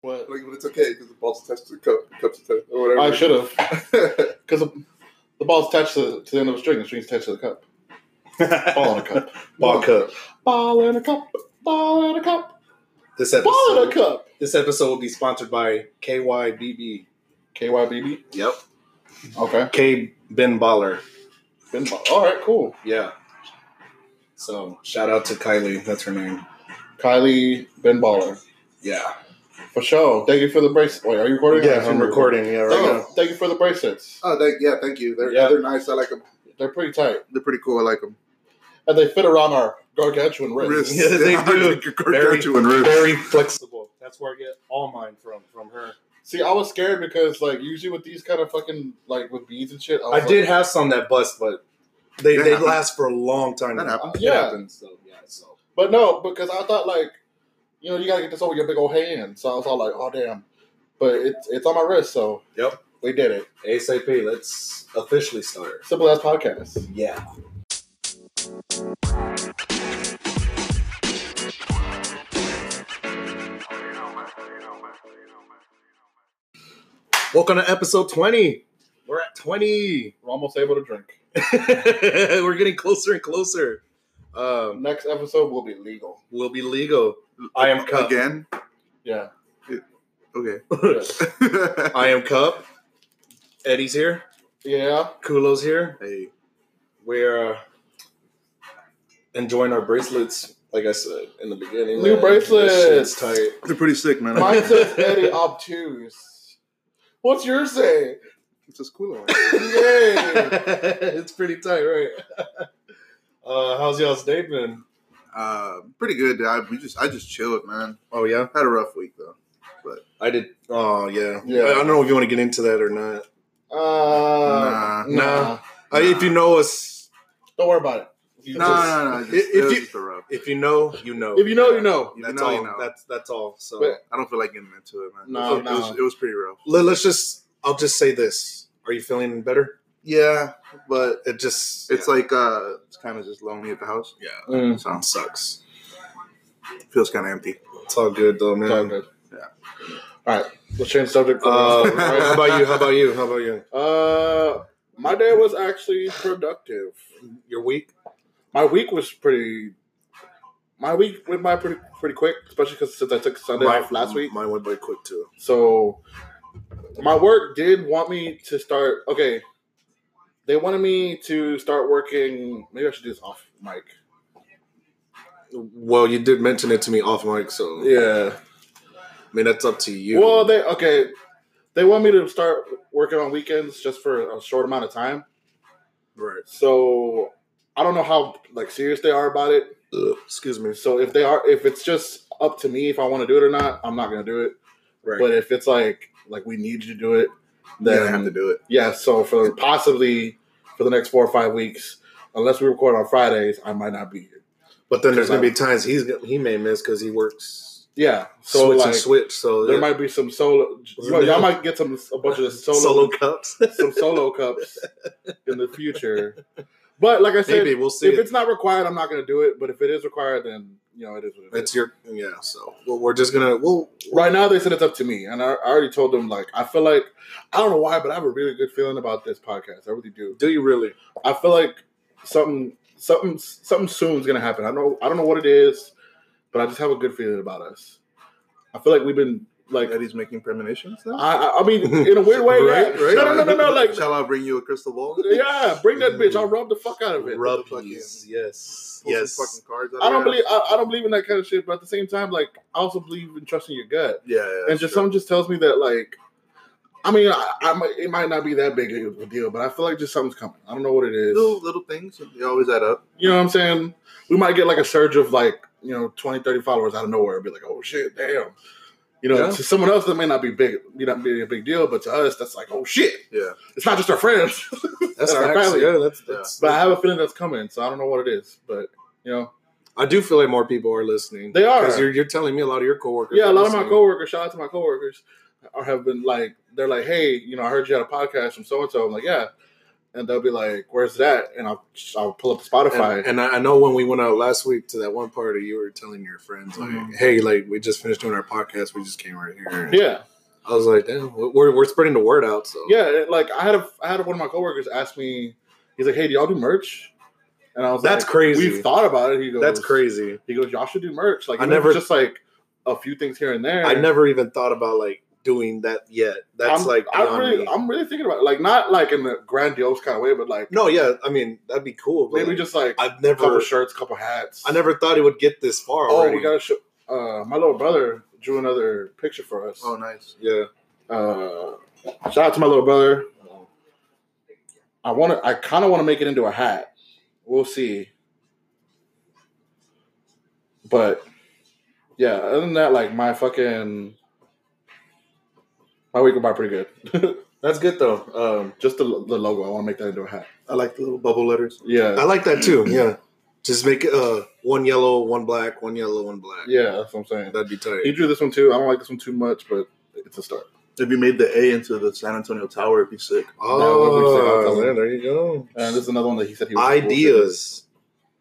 What? Like, but it's okay because the ball's attached to the cup, the cup's attached or whatever. I should have. Because the, the ball's attached to, to the end of the string, the string's attached to the cup. Ball in a cup. Ball cup. Ball in a cup. Ball in a cup. This Ball in a cup. This episode will be sponsored by KYBB. KYBB. Yep. Okay. K Ben Baller. Ben ball. All right, cool. Yeah. So shout out to Kylie. That's her name. Kylie Ben Baller. Yeah. For sure. Thank you for the bracelet. Wait, are you recording? Yeah, I'm recording. Yeah, right Oh, now. thank you for the bracelets. oh, thank, yeah, thank you. They're Yeah. they're nice. I like them. They're pretty tight. They're pretty cool. I like them. And they fit around our gargantuan wrist. Yeah, they do. Very, Gargantuan wrist. very flexible. That's where I get all mine from. From her. See, I was scared because, like, usually with these kind of fucking, like, with beads and shit, I, I was did have some that bust, but they That they happens. last for a long time. That happens. It Yeah. happens. So yeah. So But no, because I thought, like, you know, you gotta get this over your big old hand. So I was all like, oh, damn. But it's it's on my wrist, so Yep. we did it. ASAP. Let's officially start. Simple as podcast. Yeah. Welcome to episode 20. We're at 20. We're almost able to drink. We're getting closer and closer. Um, Next episode will be legal. we'll be legal. I am Cup. again. Yeah. Okay. I am Cup. Eddie's here. Yeah. Kulo's here. Hey, We're uh, enjoying our bracelets, like I said in the beginning. New man. bracelets. This shit's tight. they're pretty sick, man. Mine says Eddie Obtuse. What's yours say? It's just cool. Yay. it's pretty tight, right? Uh, how's y'all's day been? Uh, pretty good. I we just I just chilled, man. Oh yeah, Had a rough week though. But I did. Oh yeah, Yeah. I don't know if you want to get into that or not. Uh, Nah. nah. Uh, if you know us, Don't worry about it. If you, No, just- no, no. Just, if it was you- just if you know, you know. if you know, you know. You That's know, all. you know. That's that's all. So But- I don't feel like getting into it, man. No, it, was, it, was, no. it was pretty rough. let, us just. I'll just say this. Are you feeling better? Yeah, but It just. it's yeah. like uh, it's kind of just lonely at the house. yeah, Mm, So sucks. feels kind of empty. It's all good though, it's all man. good. Yeah. All right. Let's change subject. For Uh, a minute. how about you? How about you? How about you? Uh, my day was actually productive. Your week? My week was pretty. My week went by pretty pretty quick, especially because since I took Sunday off last week. Mine went by quick too. So my work did want me to start. Okay, they wanted me to start working. Maybe I should do this off mic. Well, you did mention it to me off mic, so Yeah. I mean that's up to you. Well, they okay. They want me to start working on weekends just for a short amount of time. right. So I don't know how like serious they are about it. Excuse me. So if they are, if it's just up to me if I want to do it or not, I'm not gonna do it. Right. But if it's like like we need you to do it, Then then I have to do it. yeah. So for possibly for the next four or five weeks, unless we record on Fridays, I might not be here. but then there's gonna be times he's he may miss because he works Yeah. So switch like and switch. So there yeah. might be some solo. Y'all, y'all might get some a bunch of solo, solo cups. some solo cups in the future. But like I said, Maybe we'll see. if it's not required, I'm not going to do it. But if it is required, then you know it is what it is. It's your yeah. So well, we're just gonna we'll Right now, they said it's up to me, and I, I already told them like I feel like I don't know why, but I have a really good feeling about this podcast. I really do. do you really? I feel like something something something soon is going to happen. I know I don't know what it is, but I just have a good feeling about us. I feel like we've been like Eddie's making premonitions now. I I- I mean in a weird way, Right, yeah. right. No, no, no, no, no, like shall I bring you a crystal ball? yeah, bring that bitch. I'll rub the fuck out of it. Rub fucking- yes, yes, yes. fucking cards out I don't believe. I, I don't believe in that kind of shit, but at the same time, like I also believe in trusting your gut. Yeah, yeah. and just true. something just tells me that like I mean I, I might, it might not be that big of a deal, but I feel like just something's coming. I don't know what it is. little little things. They always add up. You know what I'm saying? We might get like a surge of like you know 20, 30 followers out of nowhere and be like, oh shit, damn. You know, Yeah. to someone else that may not be big, may not be a big deal, but to us that's like, oh shit, Yeah. it's not just our friends. That's our facts. family. Yeah, that's, that's But I have a feeling that's coming, so I don't know what it is. But you know, I do feel like more people are listening. They are. because you're, you're telling me a lot of your coworkers. Yeah, a lot of my coworkers, shout out to my coworkers, are have been like, they're like, hey, you know, I heard you had a podcast from so and so. I'm like, yeah. And they'll be like, "Where's that?" And I'll I'll pull up Spotify. And, and I know when we went out last week to that one party, you were telling your friends like, Mhm. "Hey, like we just finished doing our podcast. We just came right here." yeah, I was like, "Damn, we're we're spreading the word out." So yeah. Like I had a I had one of my coworkers ask me, he's like, "Hey, do y'all do merch?" And I was That's like, crazy. We've thought about it. He goes, that's crazy. He goes, "Y'all should do merch." Like I never- just like a few things here and there. I never even thought about like doing that yet. That's I'm, like I'm really, me. I'm really thinking about it. Like not like in the grandiose kind of way, but like no, yeah, I mean that'd be cool. But maybe like, just like I've a never, couple shirts, couple hats. I never thought it would get this far. Oh, already. we gotta show. Uh, my little brother drew another picture for us. Oh, nice. yeah. Uh, shout out to my little brother. I want to. I kind of want to make it into a hat. We'll see. But yeah, other than that, like my fucking my week went by pretty good. That's good though. Um, Just the, the logo. I want to make that into a hat. I like the little bubble letters. Yeah, I like that too. Yeah, just make it uh, one yellow, one black, one yellow, one black. yeah, that's what I'm saying. that'd be tight. He drew this one too. I don't like this one too much, but it's a start. If you made the A into the San Antonio Tower, it'd be sick. Oh, man, there you go. And this is another one that he said he was Ideas.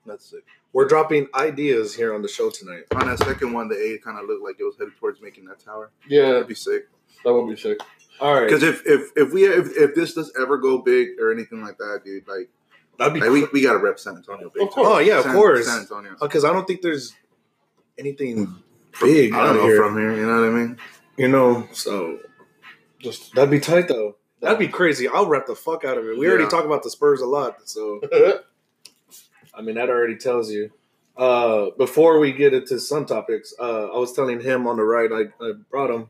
That's sick. We're dropping ideas here on the show tonight. On that second one, the A kind of looked like it was headed towards making that tower. Yeah, That'd be sick. That would be sick. All right, Because if, if if we if, if this does ever go big or anything like that, dude, like, that'd be like we, we gotta rep San Antonio big. Of course. Oh yeah, of course. San Antonio. Because I don't think there's anything big I out don't know here. from here. You know what I mean? You know, so Just that'd be tight though. That'd be crazy. I'll rep the fuck out of it. We already Yeah. talk about the Spurs a lot, so I mean that already tells you. Uh, before we get into some topics, uh, I was telling him on the ride I, I brought him.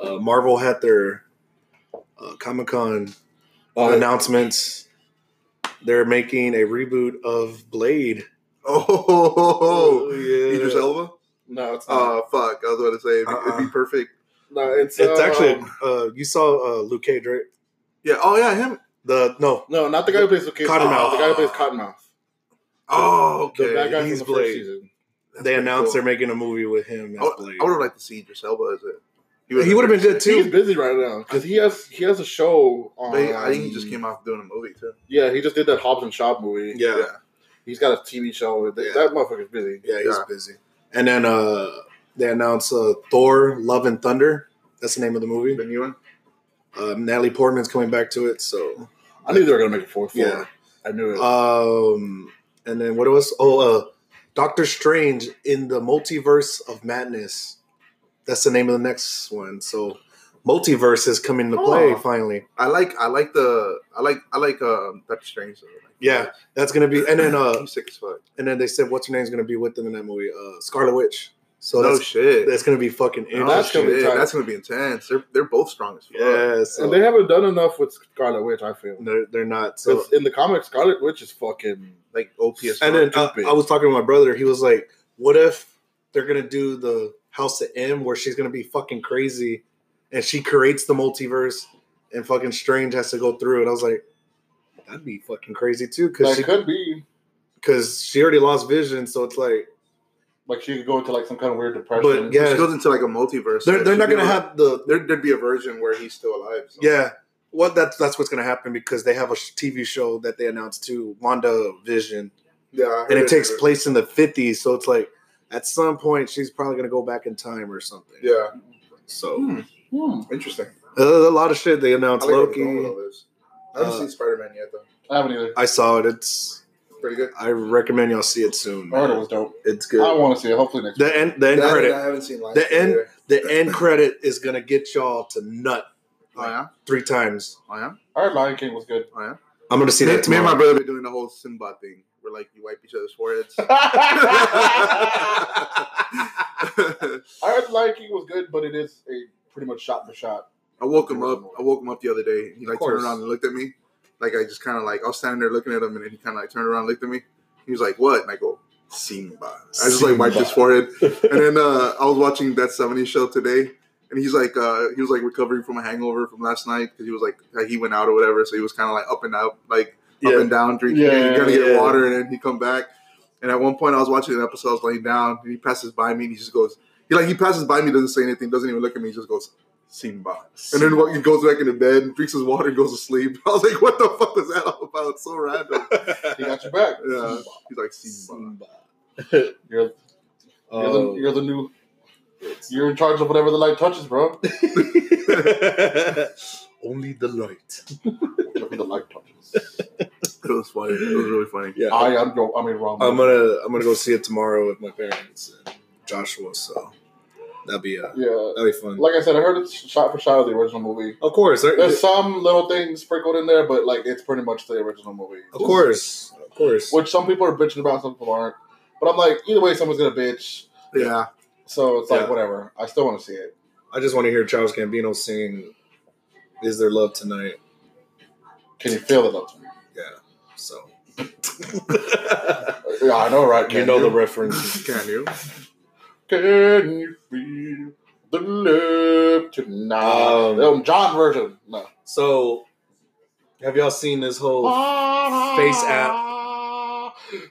Uh, Marvel had their uh, Comic Con oh, announcements. They're making a reboot of Blade. Oh, oh yeah. Idris Elba. no, it's not. Oh fuck! I was about to say it'd be, it'd be Uh-uh. perfect. no, it's It's uh, actually uh, you saw uh, Luke Cage, right? Yeah. Oh yeah, him. The no, no, not the guy who plays the kid. Cottonmouth. The guy who plays Cottonmouth. Oh The okay. bad guy he's from the Blade. first season. That's they announced cool. they're making a movie with him as I would, Blade. I would have liked to see Idris Elba as it. He would have been good too. He's busy right now because he has he has a show on. But he- I think he just came off doing a movie too. Yeah, he just did that Hobbs and Shaw movie. Yeah, yeah, he's got a TV show. That, Yeah. that motherfucker's busy. Yeah, he's Yeah. busy. And then uh, they announced uh, Thor: Love and Thunder. That's the name of the movie. The new one. Uh, Natalie Portman's coming back to it. So, I knew they were gonna make it fourth. Yeah. Yeah, I knew it. um, and then what was? Oh, uh, Doctor Strange in the Multiverse of Madness. That's the name of the next one. So, multiverse is coming to play Oh. finally. I like. I like the. I like. I like. Um, Doctor Strange. Though. Like, Yeah, that's gonna be. And then uh, sick as fuck. and then they said what's her name's gonna be with them in that movie? Uh, Scarlet Witch. So no that's shit. that's gonna be fucking No that's interesting. gonna be shit. tight. That's gonna be intense. They're they're both strong as fuck. Yeah, so and they haven't done enough with Scarlet Witch. I feel. they're, they're not. So in the comics, Scarlet Witch is fucking. Like OP as fuck. and then uh. I was talking to my brother. He was like, "What if they're gonna do the House of M, where she's gonna be fucking crazy, and she creates the multiverse, and fucking Strange has to go through it?" I was like, "That'd be fucking crazy too," because That she, could be because she already lost Vision, so it's like like she could go into like some kind of weird depression. But, yeah. she goes into like a multiverse. they're they're not gonna like- have the There, there'd be a version where he's still alive. so. Yeah. Well, that's that's what's gonna happen because they have a TV show that they announced too, Wanda Vision, yeah. And heard it takes heard place in the fifties. So it's like at some point she's probably gonna go back in time or something. Yeah. So Hmm. Hmm. Interesting. uh, a lot of shit they I announced. like where they're going Loki. with. I haven't Uh, seen Spider Man yet though. I haven't either. I saw it. It's. Pretty good. I recommend y'all see it soon. I heard it man. was dope. It's good. I want to see it. Hopefully next. The end. The end Yeah, I- credit. I haven't seen Lion The King end- either. The end credit is gonna get y'all to nut Oh yeah. three times. Oh yeah. I heard Lion King was good. Oh yeah. I'm gonna see me, that me and my brother been doing the whole Simba thing, where like you wipe each other's foreheads. I heard Lion King was good, but it is a pretty much shot for shot. I woke him up. I woke him up the other day. He like turned around and looked at me. Like I just kind of like I was standing there looking at him, and then he kind of like turned around, and looked at me. He was like, "What?" And I go, "Simba." I just like wiped his forehead, and then uh, I was watching that '70s show today, and he's like, uh, he was like recovering from a hangover from last night because he was like, like, he went out or whatever, so he was kind of like up and out, like up Yeah. and down, drinking, Yeah, and gonna get yeah. water, and then he come back. And at one point, I was watching an episode. I was laying down, and he passes by me, and he just goes, he like he passes by me, doesn't say anything, doesn't even look at me, he just goes, Simba. And then what, he goes back into bed and drinks his water and goes to sleep. I was like, what the fuck was that all about? It's so random. He got your back. Yeah. He's like Simba. You're, you're, the, Um, you're the new. You're in charge of whatever the light touches, bro. Only the light. Whatever the light touches. It was funny. It was really funny. Yeah, I I'm Yo, I mean, wrong. I'm gonna I'm gonna go see it tomorrow with my parents and Joshua. So that'd be uh, Yeah. that'd be fun. Like I said, I heard it's shot for shot of the original movie. Of course, there- There's some little things sprinkled in there, but like it's pretty much the original movie. of course, of course. Which some people are bitching about, some people aren't. But I'm like, either way, someone's gonna bitch. Yeah. So it's like Yeah. whatever. I still want to see it. I just want to hear Childish Gambino sing "Is There Love Tonight." Can you feel it love tonight? Yeah, so Yeah, I know, right? you Can know the reference. Can you? Can you feel the love tonight? Um, Um, John version. No. So, have y'all seen this whole face app?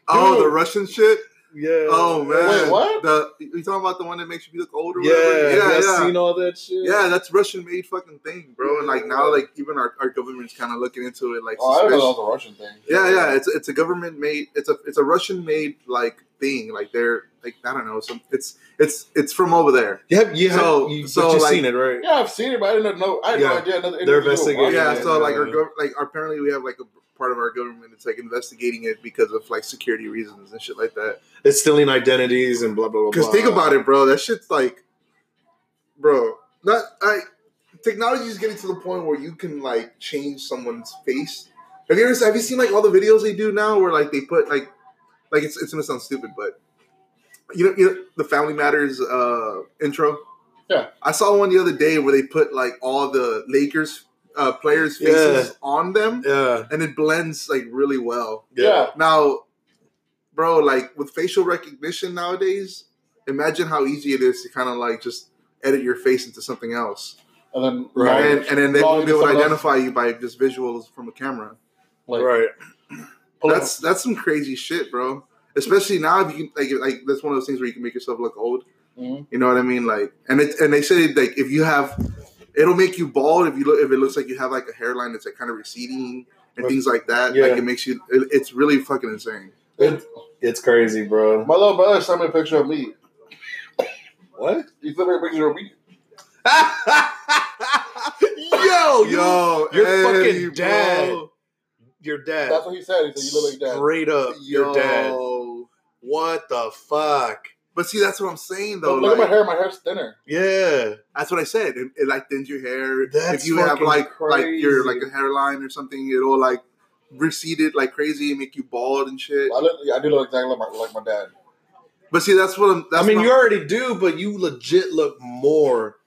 Oh, the Russian shit? Yeah. Oh, man. Wait, what? The, you talking about the one that makes you look older? Yeah, whatever? yeah. Yeah, yeah. seen all that shit? Yeah, that's Russian made fucking thing, bro. And like now, like even our, our government's kind of looking into it, like Oh, I know that was a Russian thing. Yeah, yeah, it's it's a government made it's a it's a Russian made like thing. Like they're like I don't know, some it's it's it's from over there. Yeah, you have. So- you, so, but you like- seen it, right? Yeah, I've seen it, but I didn't know. I had no Yeah. idea. Nothing, They're anything to do with investigating Yeah, Yeah, so like our yeah. gov- like apparently we have like a part of our government that's like investigating it because of like security reasons and shit like that. It's stealing identities and blah blah blah. Because think about it, bro. That shit's like, bro. Not I. Technology is getting to the point where you can like change someone's face. Have you ever have you seen like all the videos they do now where like they put like like it's it's gonna sound stupid, but you know you know the Family Matters uh intro. Yeah. I saw one the other day where they put like all the Lakers uh, players' faces on them, Yeah, and it blends like really well. Yeah. Now, bro, like with facial recognition nowadays, imagine how easy it is to kind of like just edit your face into something else, And then Right. and, and then they won't be able to into someone else. identify you by just visuals from a camera. like, right. That's that's some crazy shit, bro. Especially now, if you can like like that's one of those things where you can make yourself look old. Mhm. You know what I mean? Like, and it and they say like if you have, it'll make you bald if you look if it looks like you have like a hairline that's like kind of receding and things like that. Yeah. Like it makes you. It, it's really fucking insane. It, it's crazy, bro. My little brother sent me a picture of me. What? He sent me a picture of me. Yo, yo, Yo, your Eddie, fucking bro. Dad. your dad. That's what he said. He said, "You look like dad." Straight up, your dad. Yo. What the fuck? But see, that's what I'm saying though. Look, look like, at my hair. My hair's thinner. Yeah, That's what I said. It, it like thins your hair. That's if you have fucking like like your like a hairline or something, it'll like recede it like crazy and make you bald and shit. I, look, I do look exactly like my, like my dad. But see, that's what I'm. That's I mean, you I'm- already do, but you legit look more.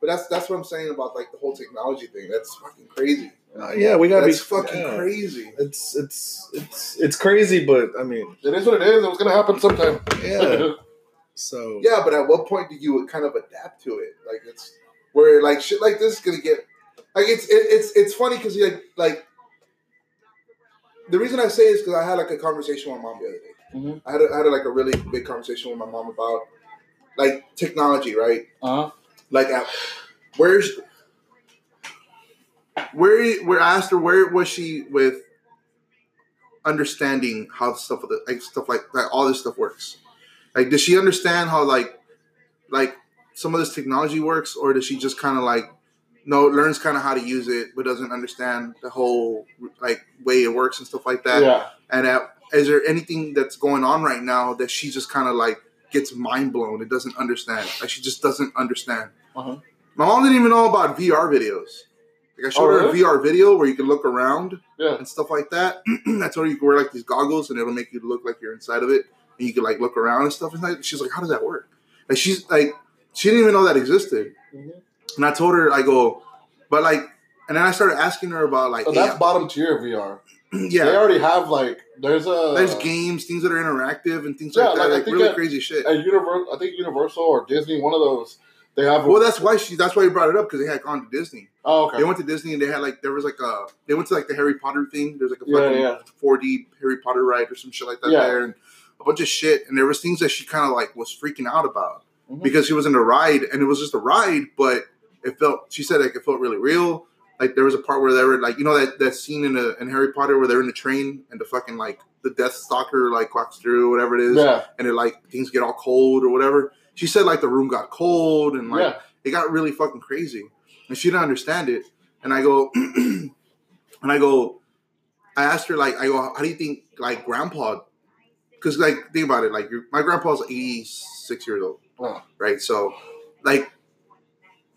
But that's that's what I'm saying about like the whole technology thing. That's fucking crazy. Uh, yeah, we gotta That's be fucking yeah. crazy. It's it's it's it's crazy, but I mean, It is what it is. It was gonna happen sometime. yeah. So Yeah, but at what point do you kind of adapt to it? Like it's where like shit like this is gonna get like it's it, it's it's funny because like like the reason I say is because I had like a conversation with my mom the other day. Mhm. I had a, I had like a really big conversation with my mom about like technology, right? Uh huh. Like at, where's where where I asked her where was she with understanding how stuff like stuff like that all this stuff works. Like, does she understand how like like some of this technology works, or does she just kind of like no learns kind of how to use it, but doesn't understand the whole like way it works and stuff like that? yeah. And uh, is there anything that's going on right now that she just kind of like gets mind blown? It doesn't understand. Like she just doesn't understand. Uh-huh. My mom didn't even know about VR videos. Like I showed Oh, her a VR video where you can look around Yeah. and stuff like that. I told her you can wear like these goggles and it'll make you look like you're inside of it, and you can like look around and stuff. And like, she's like, "How does that work?" And she's like, she didn't even know that existed. Mhm. And I told her, I go, but like, and then I started asking her about like, So that's bottom tier VR. Yeah, they already have like there's a there's games, things that are interactive, and things Yeah, like that, like, like really that- crazy shit. at Universal. I think Universal or Disney, one of those. They have. Well, that's why she. That's why he brought it up because they had gone to Disney. oh, okay. They went to Disney and they had like there was like a they went to like the Harry Potter thing. There's like a Yeah, fucking yeah. 4D Harry Potter ride or some shit like that Yeah. there, and a bunch of shit. And there was things that she kind of like was freaking out about Mhm. because she was in a ride and it was just a ride, but it felt. She said like it felt really real. Like there was a part where they were like, you know that that scene in the in Harry Potter where they're in the train and the fucking like the Death Stalker like walks through whatever it is, Yeah. and it like things get all cold or whatever. She said like the room got cold and like yeah. it got really fucking crazy, and she didn't understand it. And I go, and I go, I asked her like, I go, how do you think like grandpa? Because like think about it, like my grandpa's eighty six years old, Oh. right? So like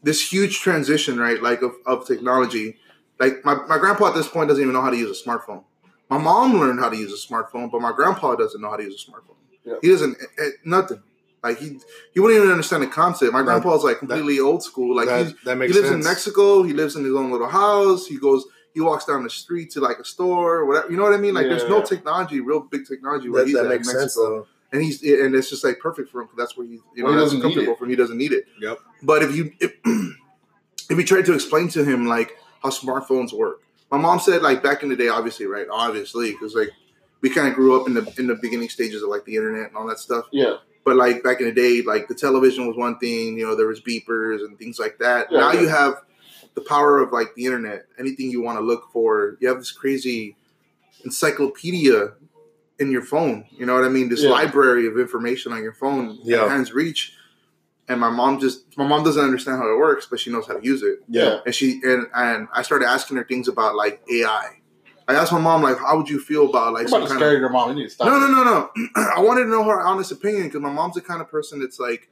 this huge transition, right? Like of, of technology. Like my, my grandpa at this point doesn't even know how to use a smartphone. My mom learned how to use a smartphone, but my grandpa doesn't know how to use a smartphone. Yeah. He doesn't eh, eh, nothing. Like he he wouldn't even understand the concept. My That- grandpa's like completely old school. Like that, that he lives sense. in Mexico. He lives in his own little house. He goes. He walks down the street to like a store, or whatever. You know what I mean? Like, there's no technology, real big technology where That, he's that at makes in sense though. And he's and it's just like perfect for him because that's where he, you know, Well, he that's comfortable for him. He doesn't need it. Yep. But if you if, if you try to explain to him like how smartphones work, my mom said like back in the day, obviously, right? Obviously, because like we kind of grew up in the in the beginning stages of like the internet and all that stuff. Yeah. But like back in the day, like the television was one thing, you know, there was beepers and things like that. Yeah, now yeah. you have the power of like the internet. Anything you want to look for, you have this crazy encyclopedia in your phone. You know what I mean? This Yeah. library of information on your phone, Yeah. hand's reach. And my mom just my mom doesn't understand how it works, but she knows how to use it. Yeah. And she and and I started asking her things about like AI. I asked my mom like, how would you feel about like You're some about to kind scare of your mom. You need to stop. no, no, no, no. I wanted to know her honest opinion because my mom's the kind of person that's like,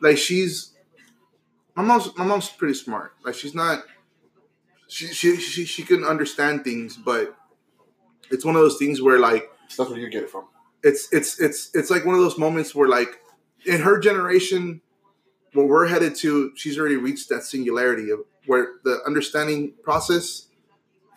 like she's, my mom's, my mom's pretty smart. Like she's not, she, she, she, she can understand things, but it's one of those things where like That's where you get it from. it's, it's, it's, it's like one of those moments where like in her generation, where we're headed to, she's already reached that singularity of where the understanding process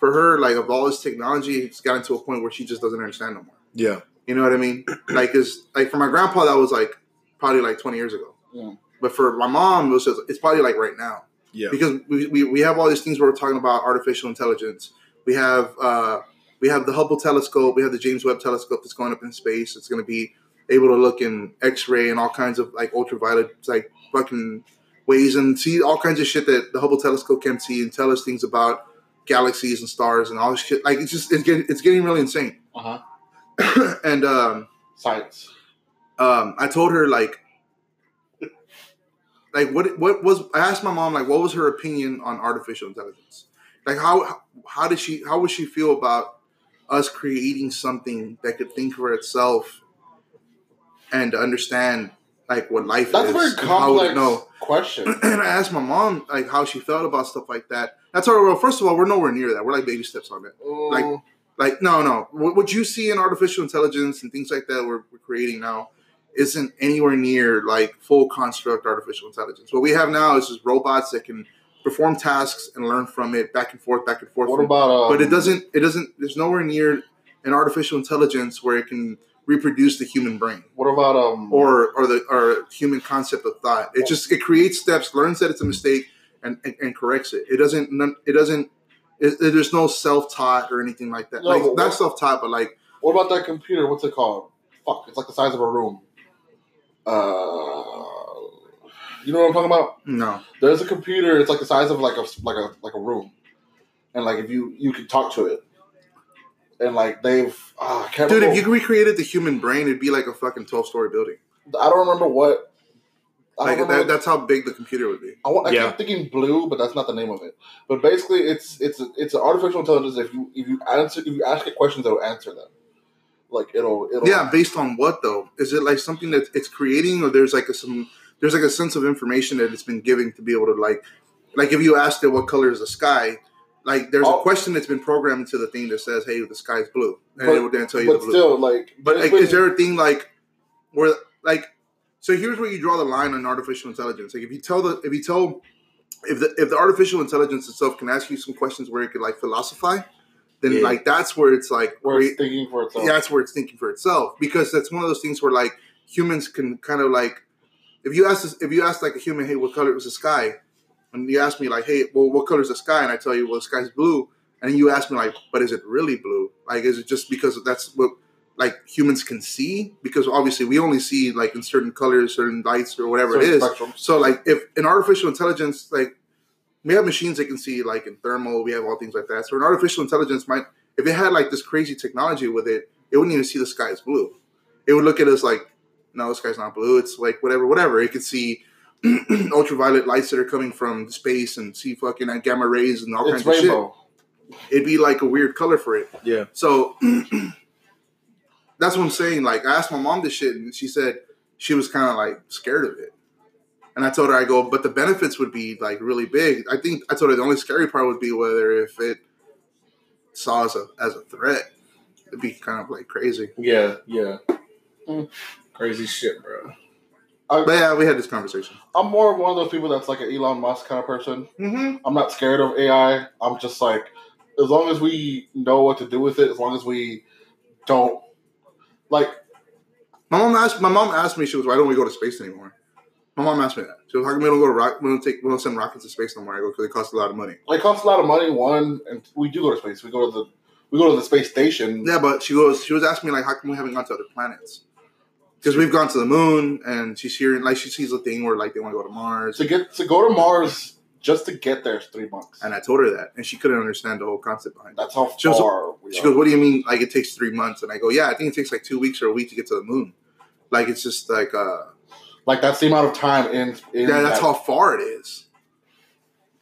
for her, like of all this technology, it's gotten to a point where she just doesn't understand no more. Yeah. You know what I mean? Like, is like for my grandpa, that was like probably like twenty years ago. Yeah. But for my mom, it was just, it's probably like right now Yeah. because we, we, we have all these things where we're talking about artificial intelligence. We have uh, we have the Hubble telescope. We have the James Webb telescope that's going up in space. It's going to be able to look in X-ray and all kinds of like ultraviolet like fucking ways and see all kinds of shit that the Hubble telescope can see and tell us things about galaxies and stars and all this shit. Like it's just it's getting it's getting really insane. Uh huh. and um, Science. um, I told her like, like what what was I asked my mom like what was her opinion on artificial intelligence? Like how how did she how would she feel about us creating something that could think for itself and understand like what life That's a is? very and how it complex know? question. and I asked my mom like how she felt about stuff like that. That's our well. First of all, we're nowhere near that. We're like baby steps on it. Like, Mm, Like no, no. What, what you see in artificial intelligence and things like that we're, we're creating now isn't anywhere near like full construct artificial intelligence. What we have now is just robots that can perform tasks and learn from it back and forth, back and forth. what about? Um, but it doesn't. It doesn't. There's nowhere near an artificial intelligence where it can reproduce the human brain What about um? or or the or human concept of thought. It just it creates steps, learns that it's a mistake, and and, and corrects it. It doesn't. It doesn't. It, there's no self taught or anything like that. No, like not self taught, but like what about that computer? What's it called? Fuck! It's like the size of a room. Uh, you know what I'm talking about? no. There's a computer. It's like the size of like a like a like a room, and like if you you can talk to it, and like they've ah, I can't Dude, if remember- you recreated the human brain, it'd be like a fucking twelve story building. I don't remember what. I, Like don't that, that's how big the computer would be. I, wa- I Yeah. keep thinking blue, but that's not the name of it. But basically, it's it's it's an artificial intelligence. If you if you answer if you ask it questions, it'll answer them. Like it'll it'll Yeah, based on what though? Is it like something that it's creating, or there's like a some there's like a sense of information that it's been giving to be able to like like if you asked it what color is the sky, like there's Oh. a question that's been programmed into the thing that says, "Hey, the sky's blue," and But- it would then tell you but the blue. still like but like, is there a thing like where like so here's where you draw the line on artificial intelligence. Like if you tell the if you tell if the if the artificial intelligence itself can ask you some questions where it could like philosophize, then Yeah. like that's where it's like where it's thinking for itself. yeah, that's where it's thinking for itself because that's one of those things where like humans can kind of like if you ask this, if you ask like a human, hey, what color is the sky? And you ask me like, hey, well, what color is the sky? And I tell you, well, the sky's blue. And you ask me like, but is it really blue? Like, is it just because that's what like humans can see because obviously we only see like in certain colors, certain lights, or whatever it Certain is. spectrums. So like if in artificial intelligence, like we have machines that can see like in thermal, we have all things like that. So an artificial intelligence might if it had like this crazy technology with it, it wouldn't even see the sky as blue. It would look at us like, no, the sky's not blue. It's like whatever, whatever. It could see ultraviolet lights that are coming from space and see fucking uh, gamma rays and all It's kinds of shit. It'd be like a weird color for it. Yeah. So that's what I'm saying. Like I asked my mom this shit, and she said she was kind of like scared of it. And I told her, I go, but the benefits would be like really big. I think I told her the only scary part would be whether if it saw us a, as a threat, it'd be kind of like crazy. Yeah, yeah. Mm. Crazy shit, bro. But yeah, we had this conversation. I'm more of one of those people that's like an Elon Musk kind of person. Mm-hmm. I'm not scared of AI. I'm just like, as long as we know what to do with it, as long as we don't like. My mom asked. My mom asked me. She was, "Why don't we go to space anymore?" My mom asked me that. She was, "How come we don't go to rock? We don't take. We don't send rockets to space no more?" I go, "Because it costs a lot of money." It costs a lot of money. One, and we do go to space. We go to the we go to the space station. Yeah, but she goes. She was asking me like, "How come we haven't gone to other planets?" Because we've gone to the moon, and she's hearing like she sees a thing where like they want to go to Mars, To get to go to Mars, just to get there is three months. and I told her that, and she couldn't understand the whole concept behind it. That's how She was- far we She goes, "What do you mean? Like it takes three months?" And I go, "Yeah, I think it takes like two weeks or a week to get to the moon. Like it's just like uh, like that's the amount of time in. in yeah, that's that- how far it is,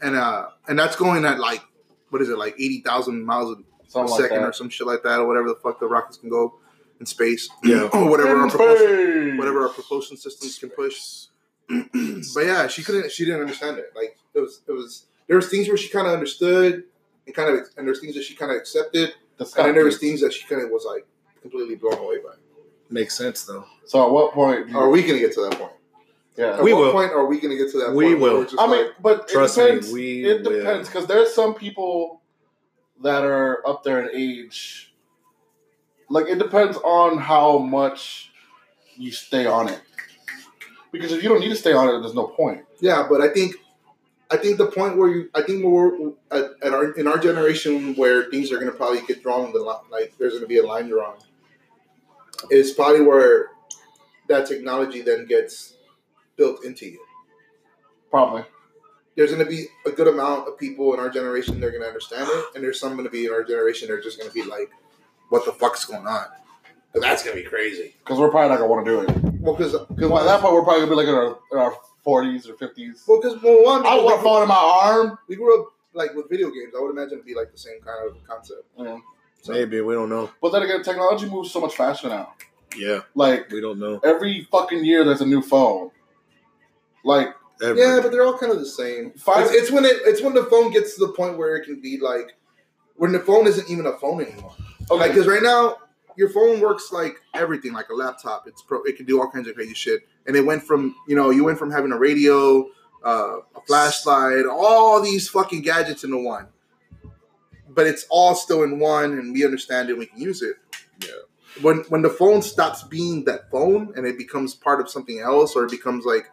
and uh, and that's going at like what is it like eighty thousand miles a second that. or some shit like that, or whatever the fuck the rockets can go in space. Yeah. or whatever In our propulsion, whatever our propulsion systems can push. but yeah, she couldn't. She didn't understand it. Like it was. It was. There was things where she kind of understood, and kind of, and there's things that she kind of accepted, That's and then there was things that she kind of was like completely blown away by. Makes sense though. So at what point? you- Are we going to get to that point? yeah. At We what will. point are we going to get to that? We point where will. we're just I mean, like, but Trust it me, we it will. depends because there's some people that are up there in age. Like it depends on how much you stay on it. Because if you don't need to stay on it, there's no point. yeah, but I think, I think the point where you, I think we're at, at our in our generation where things are going to probably get drawn the line, like there's going to be a line drawn. Is probably where that technology then gets built into you. Probably. There's going to be a good amount of people in our generation that are going to understand it, and there's some going to be in our generation that are just going to be like, "What the fuck's going on?" 'Cause that's going to be crazy. Because we're probably not gonna want to do it. Well, because Because by that point, we're probably gonna be like in our, in our 40s or 50s. well, because well, one, I want a phone in my arm. we grew up like with video games. I would imagine it'd be like the same kind of concept. Yeah. So, Maybe we don't know. But then again, technology moves so much faster now. Yeah, Like we don't know. every fucking year, there's a new phone. Like Ever. Yeah, but they're all kind of the same. Five- It's, it's when it it's when the phone gets to the point where it can be like when the phone isn't even a phone anymore. Okay, Like because right now your phone works like everything, like a laptop. It's pro. It can do all kinds of crazy shit. And it went from you know you went from having a radio, uh, a flashlight, all these fucking gadgets into one. But it's all still in one, and we understand it. We can use it. Yeah. When when the phone stops being that phone and it becomes part of something else, or it becomes like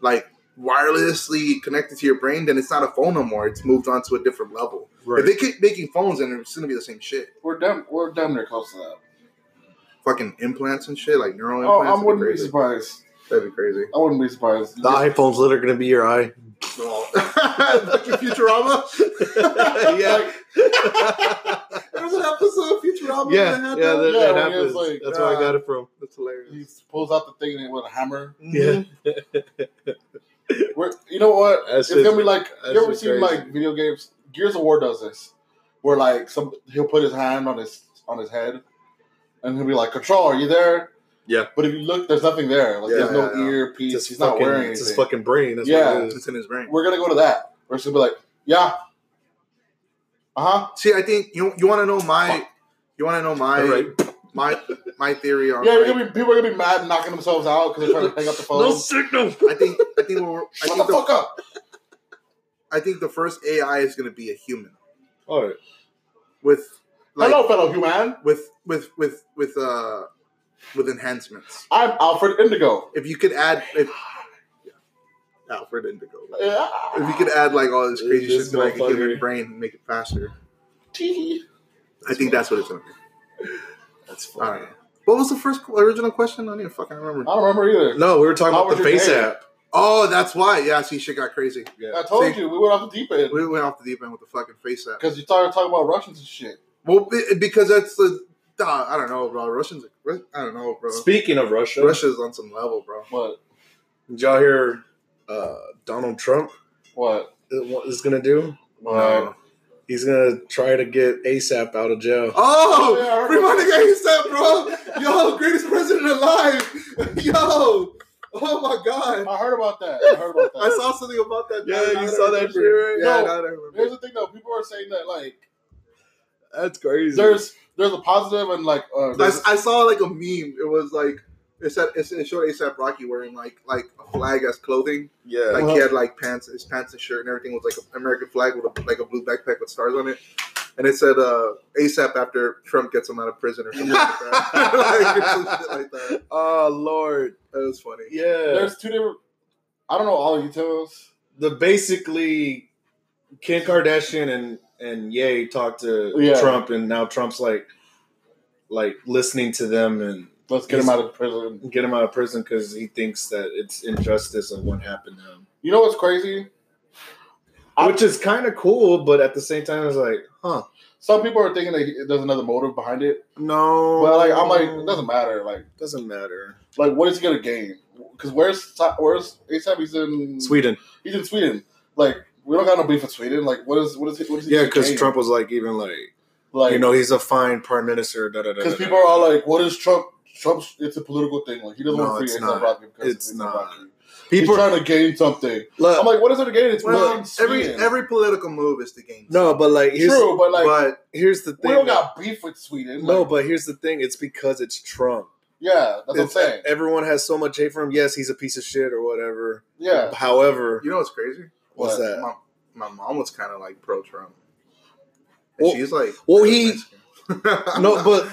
like wirelessly connected to your brain, then it's not a phone no more. It's moved on to a different level. right. If they keep making phones, then it's gonna be the same shit. we're damn we're damn near close to that. Fucking implants and shit, like neural Oh, implants. I That'd be wouldn't be crazy. surprised. That'd be crazy. I wouldn't be surprised. the iPhone's literally going to be your eye. Fucking Futurama. yeah. There's an episode of Futurama. yeah, that yeah, that. that, Yeah, that when he was happens. like, That's where I uh, got it from. That's hilarious. He pulls out the thing with a hammer. Yeah. We're, you know what? That's it's gonna be like you ever seen crazy. like video games? Gears of War does this, where like some he'll put his hand on his on his head, and he'll be like, "Control, are you there?" Yeah. But if you look, there's nothing there. Like there's Yeah, no yeah, yeah. earpiece. It's He's his not fucking, wearing it's his fucking brain. That's Yeah. what it is. It's in his brain. We're gonna go to that. We're just gonna be like, "Yeah, uh huh." See, I think you you want to know my you want to know my All right. My my theory on. Yeah, like- you're be, people are gonna be mad and knocking themselves out because they're trying to hang up the phone. No signal. I think I think we're, I Shut think the the, fuck up. I think the first AI is going to be a human All right. with like Hello, fellow human. with with with with uh with enhancements. I'm Alfred Indigo. If you could add if yeah, Alfred Indigo. Yeah. If you could add like all this crazy This shit to like a human brain and make it faster, Tee. I think that's what it's gonna be. That's I funny. know. What was the first original question? I don't even fucking remember. I don't remember either. No, we were talking How about the Face day? app. Oh, that's why. Yeah, see, shit got crazy. Yeah. I told See- you we went off the deep end We went off the deep end with the fucking face app. because you started talking about Russians and shit. Well, because that's the. Uh, I don't know, bro. Russians. I don't know, bro. Speaking of Russia, Russia's on some level, bro. What? did y'all hear uh, Donald Trump What? what is gonna do? What? He's gonna try to get ASAP out of jail. Oh, Oh, yeah, I heard free about money game bro. Yo, greatest president alive. Yo, oh my god. I heard about that. I heard about that. I saw something about that. Yeah, Now- you saw that shit, right? Yeah, No, I remember. Here's the thing, though. People are saying that like That's crazy. there's there's a positive and like uh, I, I saw like a meme. It was like it said it showed ASAP Rocky wearing like like a flag as clothing. yeah. Like Uh-huh. he had like pants, his pants and shirt and everything was like an American flag with a, like a blue backpack with stars on it. And it said uh, ASAP after Trump gets him out of prison or something like that. like, some shit like that. oh Lord. That was funny. Yeah. there's two different. I don't know all the details. the basically Kim Kardashian and and Ye talked to Yeah. Trump, and now Trump's like like listening to them and Let's get him out of prison. get him out of prison because he thinks that it's injustice of what happened to him, You know what's crazy? I- which is kind of cool, but at the same time, it's like, huh? Some people are thinking that he- there's another motive behind it, No, but like I'm like it doesn't matter. Like doesn't matter. like what is he gonna gain? Because where's where's ASAP? He's in Sweden, He's in Sweden. Like we don't got no beef with Sweden. Like what is what is he? What is he yeah, because? Trump was like even like like you know he's a fine prime minister. Because people are all like, what is Trump? Trump's it's a political thing. Like he doesn't No, want to free not. ASAP Rocky because It's not. Rocky. people He's trying to gain something. look, I'm like, what is it to gain? It's Well, well, every every political move is to gain. no, but like here's true, but like but here's the thing. we don't got beef with Sweden. No, Like, but here's the thing. It's because it's Trump. yeah, that's what I'm saying. Everyone has so much hate for him. Yes, he's a piece of shit or whatever. Yeah, However, you know what's crazy? what's What? that? My, my mom was kind of like pro Trump. Well- she's like, well, he- No, but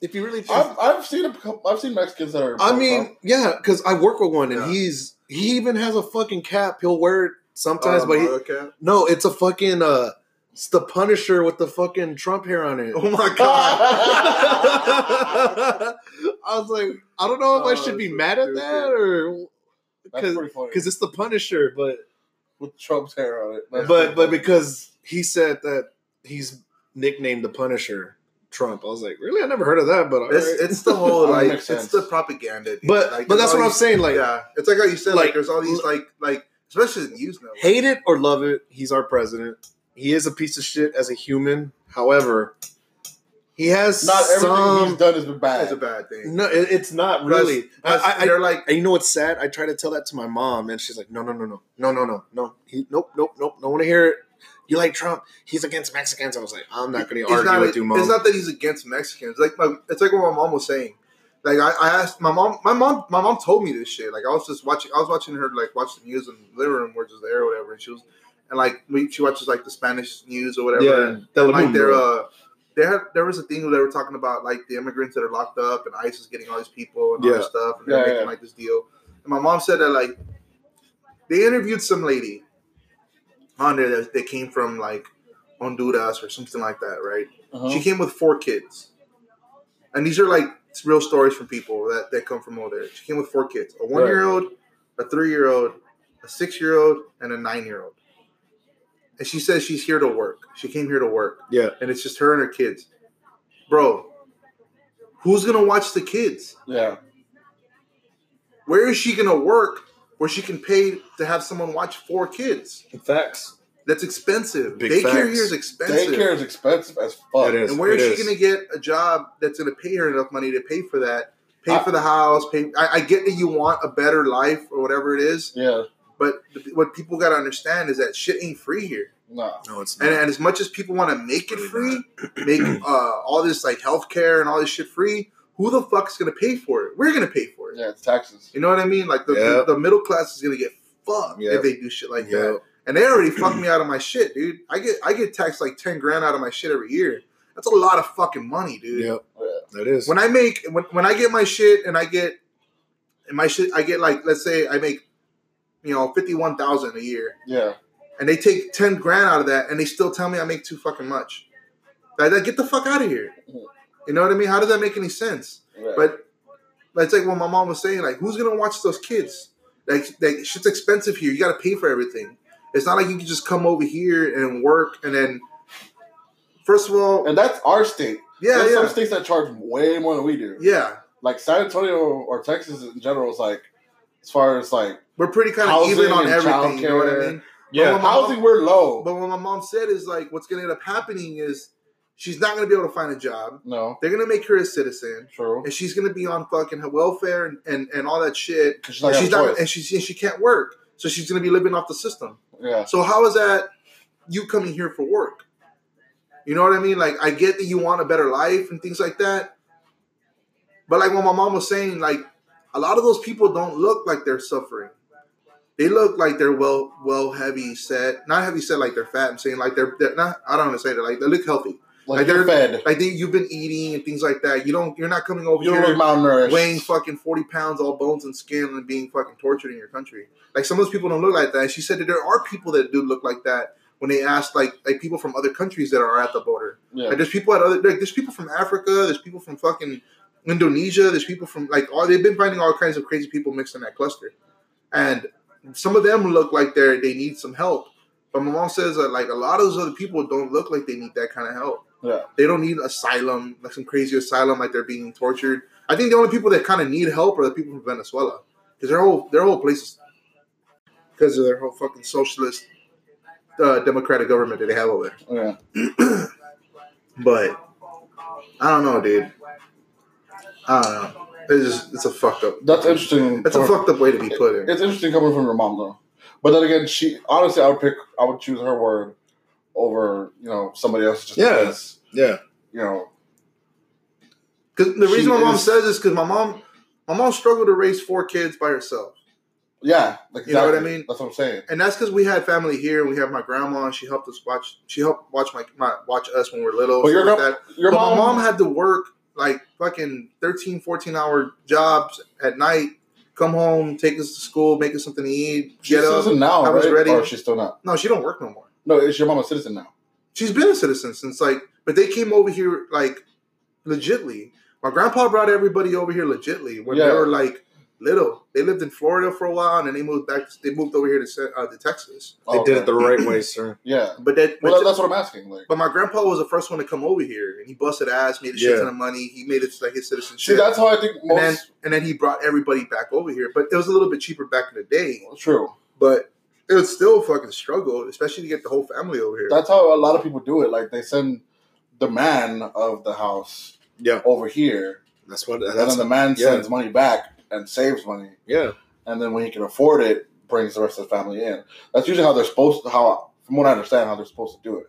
if you really, I've, I've seen a couple, I've seen Mexicans that are. I mean, yeah, because I work with one and Yeah. he's he even has a fucking cap. He'll wear it sometimes, Uh, but he, Mario no, it's a fucking uh, it's the Punisher with the fucking Trump hair on it. Oh my god! I was like, I don't know if I Oh, should be that's so mad at that or because because it's the Punisher, but with Trump's hair on it. That's but but because he said that he's nicknamed the Punisher Trump, I was like, really? I never heard of that, but all It's, right. it's the whole like it's the propaganda. dude. but Like, but that's all what I'm saying. Like, yeah, it's like how you said. Like, like- there's all these like like especially in news now. hate it or love it, he's our president. He is a piece of shit as a human. However, he has not everything some. he's done has been bad. That's a bad thing. no, it, it's not really. Plus- plus I, I, they're like And you know what's sad? I try to tell that to my mom, and she's like, "No, no, no, no, no, no, no, no. He, nope, nope, nope. Don't want to hear it. You like Trump? He's against Mexicans." I was like, "I'm not going to It's argue not, with you, mom." It's not that he's against Mexicans. Like my, it's like what my mom was saying. Like I, I asked my mom. My mom. My mom told me this shit. Like I was just watching. I was watching her like watch the news in the living room, we're just there or whatever. And she was, and like we, she watches like the Spanish news or whatever. yeah, And, like there, Telemundo. uh, there had there was a thing where they were talking about like the immigrants that are locked up and ICE is getting all these people and all this stuff, and they're Yeah, making yeah. like this deal. And my mom said that like they interviewed some lady on there that, that came from like Honduras or something like that, right? Uh-huh. She came with four kids. And these are like real stories from people that, that come from over there. She came with four kids a one year old, a three year old, a six year old, and a nine year old. And she says she's here to work. She came here to work. yeah, And it's just her and her kids. Bro, who's going to watch the kids? yeah, Where is she going to work where she can pay to have someone watch four kids? facts. That's expensive. Big Daycare facts. here is expensive. daycare is expensive as fuck. It is. And where is It she is. going to get a job that's going to pay her enough money to pay for that? Pay I- for the house. Pay. I, I get that you want a better life or whatever it is, Yeah, but th- what people got to understand is that shit ain't free here. nah. No, it's And, not. and as much as people want to make it free, make uh, all this like healthcare and all this shit free, who the fuck is going to pay for it? We're going to pay for it. Yeah, it's taxes. You know what I mean? Like the, Yeah. the, the middle class is going to get fucked Yeah. if they do shit like yeah, that. And they already fucked me out of my shit, dude. I get I get taxed like ten grand out of my shit every year. That's a lot of fucking money, dude. yeah, that is. When I make when, when I get my shit and I get and my shit I get like let's say I make you know fifty one thousand a year Yeah, and they take ten grand out of that and they still tell me I make too fucking much. Like, like, get the fuck out of here. Mm-hmm. You know what I mean? How does that make any sense? Yeah. But but it's like what my mom was saying, like, who's gonna watch those kids? Like, like shit's expensive here. You gotta pay for everything. It's not like you can just come over here and work and then first of all, and that's our state. yeah, There's some yeah. states that charge way more than we do. Yeah. Like San Antonio or Texas in general is like, as far as like We're pretty kind of even on everything, you know what I mean? Yeah. But my housing, we're low. But what my mom said is like what's gonna end up happening is she's not gonna be able to find a job. no, They're gonna make her a citizen. true. And she's gonna be on fucking welfare and, and, and all that shit. She's And not, she's gonna not and she she can't work. So she's gonna be living off the system. Yeah, So how is that you coming here for work? You know what I mean? Like I get that you want a better life and things like that. But like what my mom was saying, like a lot of those people don't look like they're suffering. They look like they're well well heavy set. Not heavy set like they're fat. I'm saying like they're, they're not I don't want to say that. Like they look healthy. Like, Like, they're fed. Like they, you've been eating and things like that. You don't you're not coming over You here malnourished. weighing fucking 40 pounds, all bones and skin, and being fucking tortured in your country. Like some of those people don't look like that. And she said that there are people that do look like that when they ask like like people from other countries that are at the border. Yeah, Like there's people at other like there's people from Africa, there's people from fucking Indonesia, there's people from like all they've been finding all kinds of crazy people mixed in that cluster. And some of them look like they're they need some help. But my mom says that like a lot of those other people don't look like they need that kind of help. Yeah. They don't need asylum, like some crazy asylum, like they're being tortured. I think the only people that kind of need help are the people from Venezuela, because their whole their whole place is because of their whole fucking socialist uh, democratic government that they have over there. Yeah. there. but I don't know, dude. I don't know. It's just it's a fucked up. That's interesting. That's a fucked up way to be put in. It's interesting coming from your mom though. But then again, she honestly, I would pick, I would choose her word over you know somebody else just Yeah. because Yeah. you know Because the reason my mom is- says is because my mom my mom struggled to raise four kids by herself. yeah, like You know what I mean? That's what I'm saying. and that's because we had family here. We have my grandma, and she helped us watch. She helped watch my, my watch us when we were little. But your like that. Your But mom, my mom had to work like fucking 13, 14 hour jobs at night. Come home, take us to school, make us something to eat, She get up. now, I was right? ready. Or she's still not. No, she don't work no more. No, is your mom a citizen now? She's been a citizen since like, but they came over here like legitly. My grandpa brought everybody over here legitly when they were like little. They lived in Florida for a while, and then they moved back. They moved over here to Sa- uh, to Texas. They Oh, did okay. it the right way, sir. Yeah. But that, Well, that- that's what I'm asking. Like, But my grandpa was the first one to come over here, and he busted ass, made a shit Yeah. ton of money. He made it like his citizenship. see, citizenship, that's how I think and then and then he brought everybody back over here. But it was a little bit cheaper back in the day, True. but it was still a fucking struggle, especially to get the whole family over here. That's how a lot of people do it. Like they send the man of the house Yeah. over here, That's what. and That's then the man yeah. sends money back and saves money, yeah. and then when he can afford it, brings the rest of the family in. That's usually how they're supposed to. How, from what I understand, how they're supposed to do it.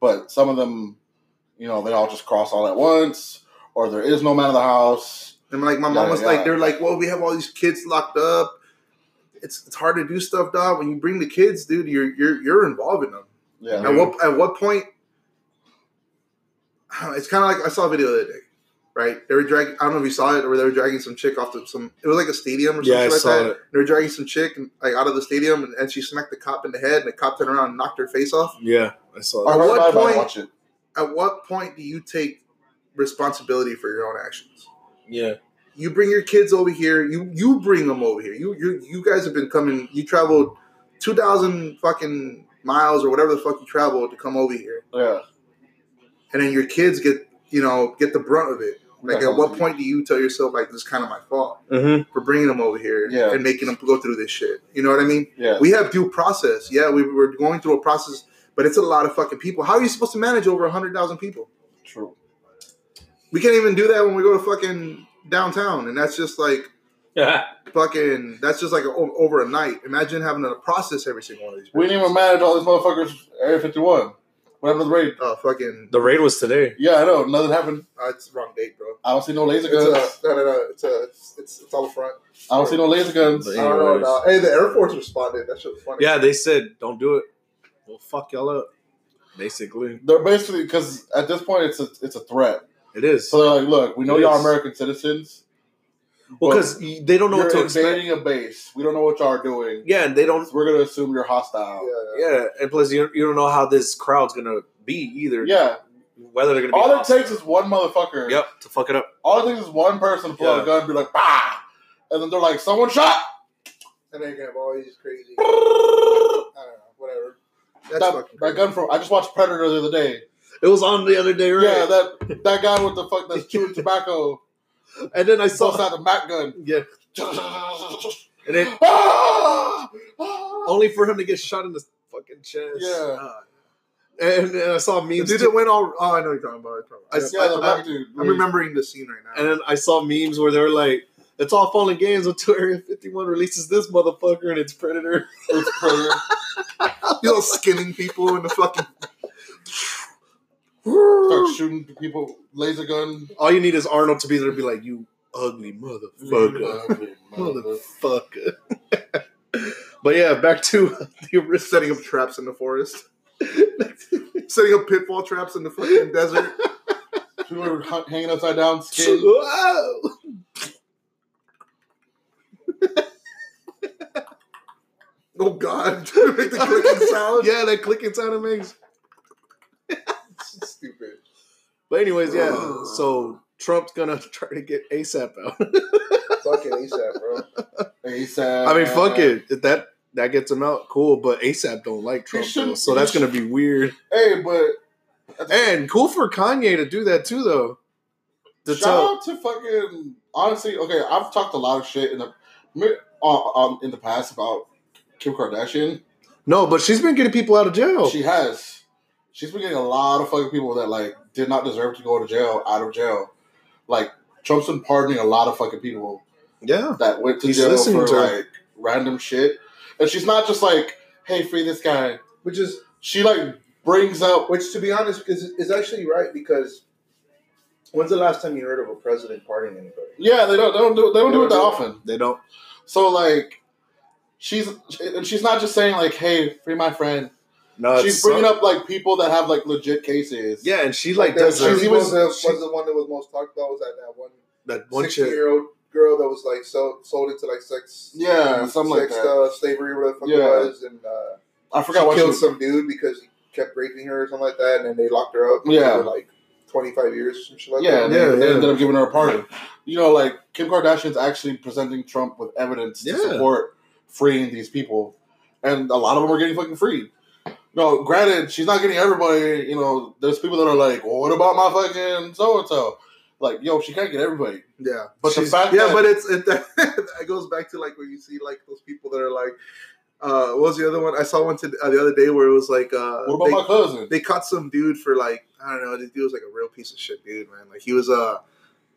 But some of them, you know, they all just cross all at once, or there is no man of the house. and like my mom was like, they're like, well, we have all these kids locked up. It's it's hard to do stuff, dog. When you bring the kids, dude, you're you're you're involving them. Yeah. At what at what point? It's kind of like I saw a video the other day, right? They were dragging. I don't know if you saw it, or they were dragging some chick off the some. It was like a stadium or something Yeah, I like saw that. it. They were dragging some chick and, like out of the stadium, and, and she smacked the cop in the head, and the cop turned around and knocked her face off. Yeah, I saw that. At heard what about it, but I point- watch it. At what point do you take responsibility for your own actions? Yeah. You bring your kids over here. You you bring them over here. You you you guys have been coming. You traveled two thousand fucking miles or whatever the fuck you traveled to come over here. Yeah. and then your kids get you know get the brunt of it. Like, Yeah. at what point do you tell yourself like this is kind of my fault Mm-hmm. for bringing them over here Yeah. and making them go through this shit? You know what I mean? Yeah. We have due process. Yeah, we were going through a process, but it's a lot of fucking people. How are you supposed to manage over hundred thousand people? True. We can't even do that when we go to fucking downtown, and that's just like fucking. That's just like a, o- over a night. Imagine having to process every single one of these. We didn't even manage all these motherfuckers. Area 51. What happened to the raid? Uh, fucking. The raid was today. Yeah, I know. Nothing happened. Uh, it's the wrong date, bro. I don't see no laser It's guns. a, no, no, no. It's a. It's it's, it's all the front. I don't see no laser guns. I don't know. Anyways. dog. Hey, the Air Force responded. That shit was funny. Yeah, they said don't do it. We'll fuck y'all up. Basically, They're basically because at this point it's a it's a threat. It is. So they're like, look, we know It y'all is. American citizens. Well, because they don't know what to you're expect. invading a base. We don't know what y'all are doing. Yeah, and they don't. We're gonna assume you're hostile. Yeah. Yeah, and plus you you don't know how this crowd's gonna be either. Yeah. whether they're gonna be All it hostile. takes is one motherfucker. yep to fuck it up. All it takes is one person to pull out Yeah. a gun and be like, bah! And then they're like, someone shot! And then you can have all these crazy. I don't know, whatever. That's that, fucking that gun from I just watched Predator the other day. It was on the other day, right? Yeah, that that guy with the fuck that's chewing tobacco and then I saw out the Mac gun. yeah, and then Ah! Ah! only for him to get shot in the fucking chest. Yeah. Uh, and then I saw The memes. dude that went all. Oh, I know what you're talking about. I yeah, the I- Mac dude. am remembering the scene right now. And then I saw memes where they were like, "It's all fun and games until Area 51 releases this motherfucker and it's Predator." It's Predator. you know, skinning people in the fucking. Start shooting people, laser gun. All you need is Arnold to be there to be like, "You ugly motherfucker, Motherfucker. motherfucker." but yeah, back to the original. setting up traps in the forest. setting up pitfall traps in the fucking desert. People are hu- hanging upside down, skin. Oh god, make the clicking sound. Yeah, that clicking sound it makes. Stupid. But anyways, yeah. So Trump's gonna try to get ASAP out. Fucking ASAP, bro. ASAP. I mean, fuck it. If that that gets him out, cool. But ASAP don't like Trump, though, so that's gonna be weird. Hey, but And cool for Kanye to do that too, though. To shout tell, out to fucking honestly. Okay, I've talked a lot of shit in the uh, um, in the past about Kim Kardashian. no, but she's been getting people out of jail. She has. She's been getting a lot of fucking people that like did not deserve to go to jail out of jail. Like Trump's been pardoning a lot of fucking people yeah, that went to He's jail for to like random shit. And she's not just like, "Hey, free this guy." Which is, She like brings up. which to be honest, is is actually right because when's the last time you heard of a president pardoning anybody? Yeah, they don't. They don't do. They don't do it that often. they don't. So like, she's and she's not just saying like, "Hey, free my friend." No, she's bringing some- up like people that have like legit cases. Yeah, and she like that does she's her, was, even- was, the, she- was the one that was most talked about was that that one that one sixteen chick. year old girl that was like so, sold into like sex Yeah, something like that. Uh, slavery whatever the fuck Yeah. it was and uh, I she forgot what she killed was. some dude because he kept raping her or something like that and then they locked her up Yeah. for like twenty five years or some shit like Yeah, that. they, Yeah, they yeah. ended up giving her a pardon. You know, like Kim Kardashian's actually presenting Trump with evidence Yeah. to support freeing these people, and a lot of them are getting fucking freed. No, granted, she's not getting everybody. You know, there's people that are like, "Well, what about my fucking so and so?" Like, yo, she can't get everybody. Yeah, But the fact yeah, that- but it's it, it goes back to like when you see like those people that are like, uh, what was the other one? I saw one to, uh, the other day where it was like, uh, What about they, my cousin? they caught some dude for like I don't know. This dude was like a real piece of shit, dude, man. Like he was a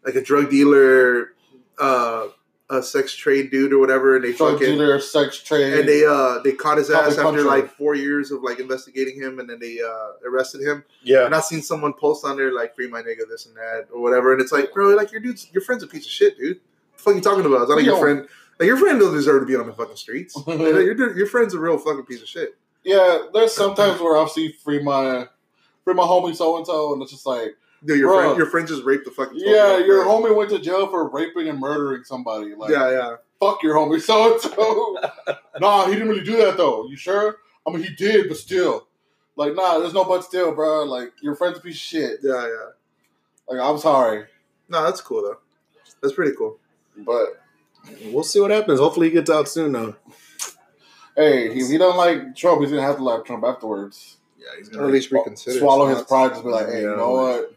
like a drug dealer, uh, a sex trade dude or whatever, and they Drug fucking dealer, sex trade. and they uh they caught his Probably ass after punched like four years of like investigating him, and then they uh arrested him. Yeah, And I've seen someone post on there like free my nigga this and that or whatever, and it's like, bro, like your dude's your friend's a piece of shit, dude. What the fuck you talking about? It's not like your friend. Like your friend don't deserve to be on the fucking streets. Like, your, your friend's a real fucking piece of shit. yeah, there's sometimes where I'll see free my free my homie so and so, and it's just like, Dude, your Bro. friend, your friend just raped the fucking. yeah, your girl. homie went to jail for raping and murdering somebody. Like, yeah, yeah. fuck your homie so and so. Nah, he didn't really do that though. You sure? I mean, he did, but still, like, nah, there's no but still, bro. Like, your friend's a piece of shit. Yeah, yeah. Like, I'm sorry, No, that's cool though. That's pretty cool. but we'll see what happens. Hopefully, he gets out soon, though. hey, if he don't like Trump, he's gonna have to like Trump afterwards. Yeah, he's gonna Or at least reconsider. Swallow his pride, just be like, hey, Yeah. you know what?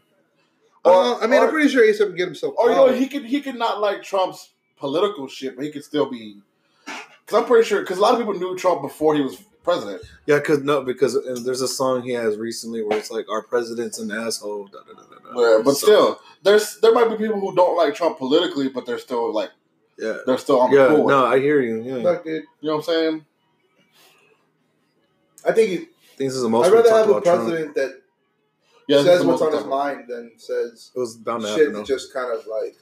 Uh, I mean, or, I'm pretty sure ASAP can get himself. or you know, he could he could not like Trump's political shit, but he could still be. Because I'm pretty sure, because a lot of people knew Trump before he was president. Yeah, because no, because there's a song he has recently where it's like our president's an asshole. Da, da, da. Yeah, but So, still, there's there might be people who don't like Trump politically, but they're still like yeah, they're still on the yeah. cool. No, I hear you. Yeah, dude. You know what I'm saying? I think he, things is the most. I'd rather have a about Trump. president that Yeah, says what's on his mind than says It was bound to shit happen. that just kind of like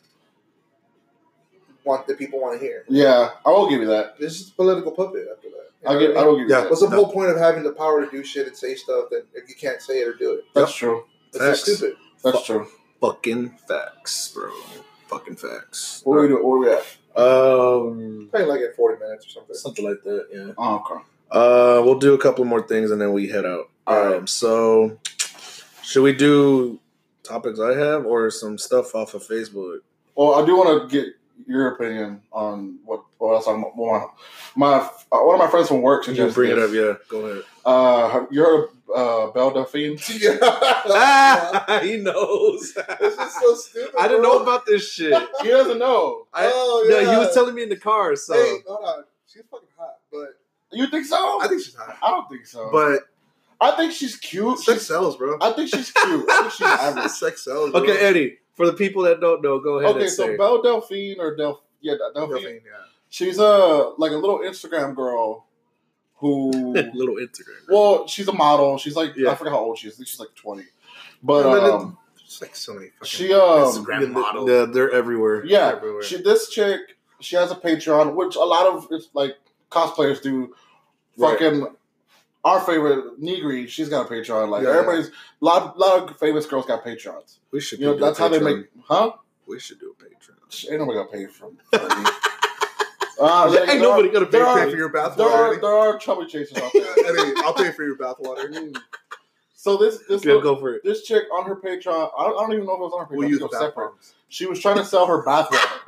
want that people want to hear. Yeah, I will give you that. This is a political puppet after that. You I'll give, what I I will mean? give you Yeah. that. What's the No. whole point of having the power to do shit and say stuff that if you can't say it or do it? That's true. It's just stupid. That's true. Fucking facts, bro. Fucking facts. What are we do? Where are we at? Um, Probably like at 40 minutes or something. something like that. Yeah. Oh, okay. Uh, we'll do a couple more things and then we head out. All right. Um, so Should we do topics I have or some stuff off of Facebook? Well, I do want to get your opinion on what what else I'm. Well, my uh, one of my friends from work You suggested. bring it up, yeah. Go ahead. Uh, you heard of uh, Belle Delphine? yeah. he knows. This is so stupid. I didn't bro. know about this shit. he doesn't know. I, Oh, yeah. yeah. he was telling me in the car. So Hey, hold on. She's fucking hot, but You think so? I think she's hot. I don't think so. But I think she's cute. sex She's, sells, bro. I think she's cute. I think she's average. sex sells. Bro. okay, Eddie. For the people that don't know, go ahead Okay, and so say. Belle Delphine or Del yeah Delphine. Delphine, yeah. She's a like a little Instagram girl who little Instagram. Girl. well she's a model. She's like Yeah. I forget how old she is. I think she's like twenty. But Yeah, um, It's like so many fucking she um Instagram Yeah, models. they're, they're everywhere. yeah everywhere. she this chick she has a Patreon which a lot of it's like cosplayers do. Right. Fucking our favorite Negri, she's got a Patreon. Like Yeah. everybody's lot lot of famous girls got Patreons. We should. You know do a that's how they make huh? We should do a Patreon. Ain't nobody gonna pay from. Uh, there- Ain't there nobody are- gonna pay for are- for your There bathwater. are there are trouble chasers out there. Eddie, I'll pay for your bathwater. so this this little- go for it. this chick on her Patreon, I don't, I don't even know if it was on her Patreon. We'll use separate. She was trying to sell her bathwater.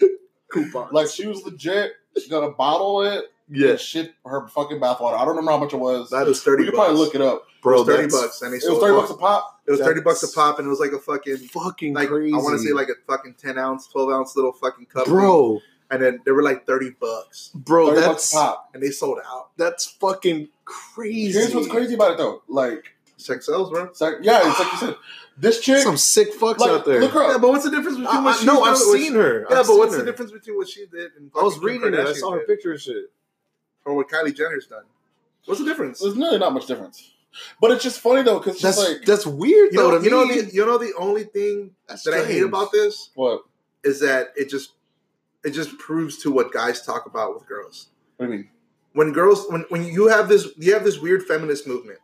Coupons. Like she was legit. She gonna bottle it yeah, shit her fucking bathwater. I don't remember how much it was. That was we thirty could bucks. probably look it up. It bro. was thirty bucks, and they It was thirty bucks a pop. It was thirty bucks a pop, and it was like a fucking Fucking like crazy. I want to say like a fucking ten ounce, twelve ounce little fucking cup, thing. bro, And then they were like thirty bucks, bro. 30 That's bucks a pop. and they sold out. that's fucking crazy. Here's what's crazy about it though. Like, Sex sells, bro. it's like yeah, it's like you said. This chick, Some sick fucks like, out there. look her Yeah, up. but what's the difference between I, what I, she no, did I've and what seen she- her. Yeah, I've but what's her. the difference between what she did and I was reading it. I saw her picture and shit. Or what Kylie Jenner's done? What's the difference? There's really not much difference. But it's just funny though, because That's like that's weird You though know, to you know, me. the, you know the only thing That's that I hate about this what? is that it just it just proves to what guys talk about with girls. What do you mean? When girls when when you have this you have this weird feminist movement.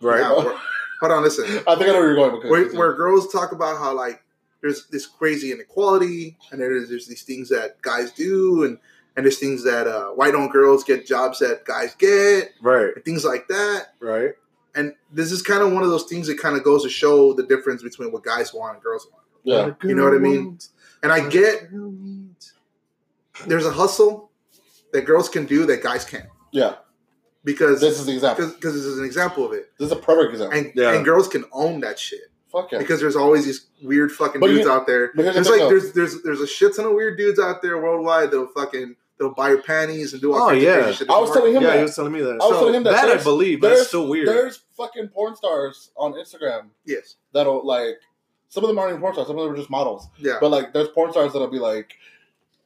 right? Now, where- hold on, listen. I think I know where you're going because Where, where girls talk about how like there's this crazy inequality and there's there's these things that guys do and and there's things that uh, white owned girls get jobs that guys get Right, and things like that. right. And this is kind of one of those things that kind of goes to show the difference between what guys want and girls want. yeah, You know what I mean? And I get there's a hustle that girls can do that guys can't yeah. because This is the example. because this is an example of it. This is a perfect example. And, Yeah. and girls can own that shit Fuck yeah. because there's always these weird fucking But dudes you- out there. but here's the It's like there's there's there's a shit ton of weird dudes out there worldwide that'll fucking they'll buy your panties and do all Oh, kinds yeah. of crazy shit. I was telling him Yeah, that. he was telling me that. I was telling him that that I believe. But there's it's still weird. There's fucking porn stars on Instagram yes, that'll like. Some of them aren't even porn stars. Some of them are just models. yeah, But like, there's porn stars that'll be like,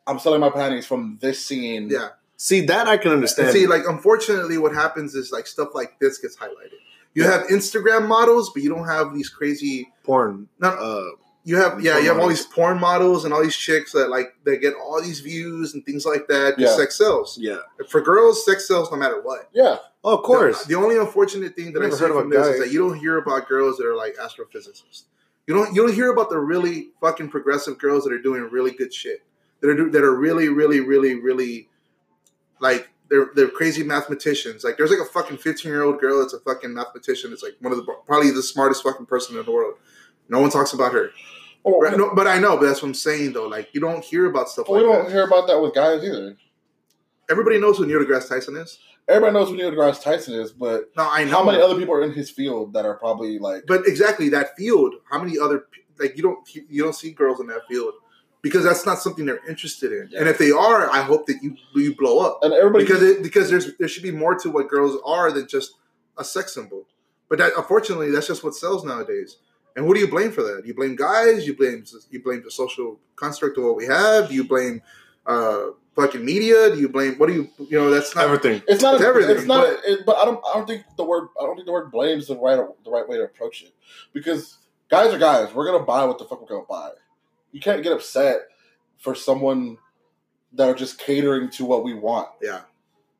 "I'm selling my panties from this scene." yeah. See that I can understand. And see, like unfortunately, what happens is like stuff like this gets highlighted. You have Instagram models, but you don't have these crazy. porn. No, Uh, you have yeah, porn you have all these porn models and all these chicks that like they get all these views and things like that. Yeah. sex sells. yeah. For girls, sex sells no matter what. Yeah. Oh, of course. The, the only unfortunate thing that I Never see heard of from a this guy- is that you don't hear about girls that are like astrophysicists. You don't you don't hear about the really fucking progressive girls that are doing really good shit. That are that are really really really really like they're they're crazy mathematicians. Like there's like a fucking 15 year old girl that's a fucking mathematician. It's like one of the probably the smartest fucking person in the world. No one talks about her. Well, Right? No, but I know, but that's what I'm saying though. Like you don't hear about stuff oh, we like don't that. hear about that with guys either. Everybody knows who Neil deGrasse Tyson is. Everybody knows who Neil deGrasse Tyson is, but No, I know. how many other people are in his field that are probably like? But exactly that field. How many other like you don't you don't see girls in that field because that's not something they're interested in. Yeah. And if they are, I hope that you you blow up And everybody because it, because there's there should be more to what girls are than just a sex symbol. But that unfortunately that's just what sells nowadays. And who do you blame for that? You blame guys. You blame you blame the social construct of what we have. Do you blame uh, fucking media? Do you blame what do you you know that's not Everything. It's not. It's a, everything, It's not. but- a, it, but I don't. I don't think the word. I don't think the word blame is the right. The right way to approach it. Because guys are guys. We're gonna buy what the fuck we're gonna buy. You can't get upset for someone that are just catering to what we want. yeah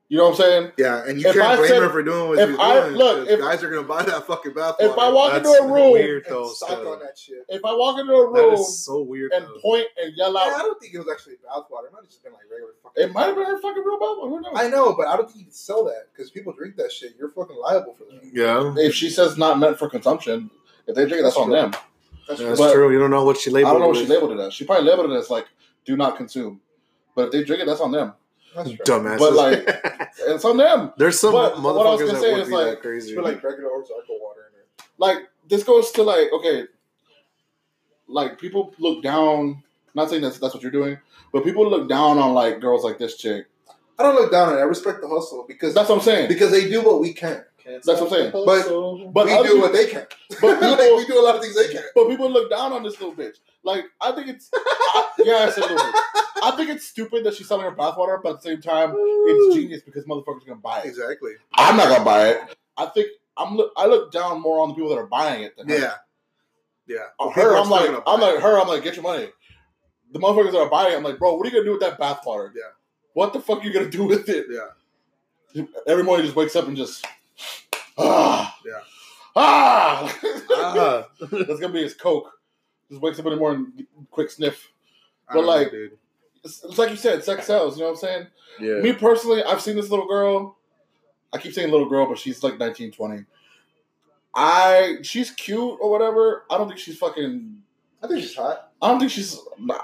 You know what I'm saying? yeah. And you If can't I blame said- her for doing what if she's I- doing. look, 'cause if- guys are gonna buy that fucking bathwater. If I walk That's into a room, weird and though. suck on that shit. if I walk into a room is so weird. and though. point and yell Yeah, I don't think it was actually bathwater. It might have just been like regular fucking. it might have been her fucking real Bible. Who knows? I know, but I don't think you can sell that because people drink that shit. You're fucking liable for that. Yeah. if she says not meant for consumption, If they drink it, that's, That's on true. them. That's That's true. You don't know what she labeled. I don't know what it she labeled it as. She probably labeled it as like "do not consume," but if they drink it, that's on them. That's true. Dumbasses. But, like, It's on them. there's some but what I was motherfuckers gonna that say would is, be like, that crazy. Put like regular Ozarka water in it. Like this goes to like okay, like people look down. Not saying that's that's what you're doing, but people look down on like girls like this chick. I don't look down on it. I respect the hustle because That's what I'm saying. because they do what we can. That's what I'm saying. But- But we other do what they can. But Like, people- we do a lot of things they can. But people look down on this little bitch. Like I think it's I, yeah, I said little bitch. I think it's stupid that she's selling her bathwater, but at the same time, it's genius because motherfuckers are gonna buy it. Exactly. I'm not gonna buy it. I think I'm. Look, I look down more on the people that are buying it than her. Yeah. Yeah. On her, I'm like, I'm like her. I'm like, get your money. The motherfuckers that are buying it, I'm like, bro, what are you gonna do with that bathwater? Yeah. What the fuck are you gonna do with it? Yeah. Every morning, he just wakes up and just ah Yeah. ah. Ah. That's gonna be his coke. Just wakes up in the morning, quick sniff. But don't know, like- It's, it's like you said, sex sells. You know what I'm saying? yeah. Me personally, I've seen this little girl. I keep saying little girl, but she's like 19, 20. I she's cute or whatever. I don't think she's fucking. I think she's hot. I don't think she's.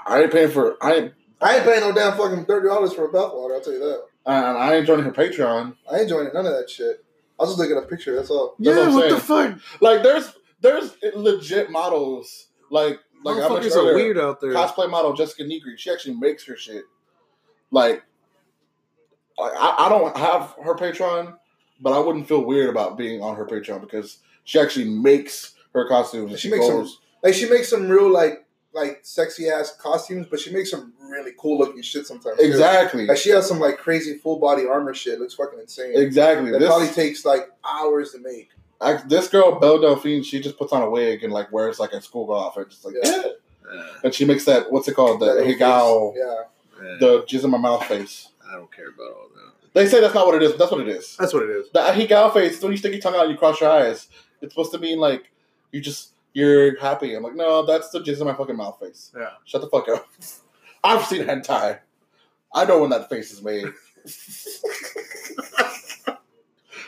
I ain't paying for. I ain't. I ain't paying no damn fucking thirty dollars for a bathwater. I'll tell you that. And I ain't joining her Patreon. I ain't joining none of that shit. I was just looking at a picture. That's all. That's yeah, what I'm what the fuck? Like there's there's legit models. Like like I Motherfuckers mentioned are weird out there. cosplay model Jessica Negri. She actually makes her shit. Like, I, I don't have her Patreon, but I wouldn't feel weird about being on her Patreon because she actually makes her costumes. She she, makes some- Like she makes some real like like sexy ass costumes, but she makes some really cool looking shit sometimes. too. exactly, Like she has some like crazy full body armor shit. Looks fucking insane. exactly. That probably takes like hours to make. I, this girl Belle Delphine, she just puts on a wig and like wears like a schoolgirl outfit, just like Yeah. yeah. Uh, and she makes that what's it called the That higao. Yeah. the jizz in my mouth face. I don't care about all that. They say that's not what it is, but that's what it is. That's what it is. The higao face, when you stick your tongue out and you cross your eyes, it's supposed to mean like you just you're happy. I'm like, no, that's the jizz in my fucking mouth face. Yeah. Shut the fuck up. I've seen hentai. I know when that face is made.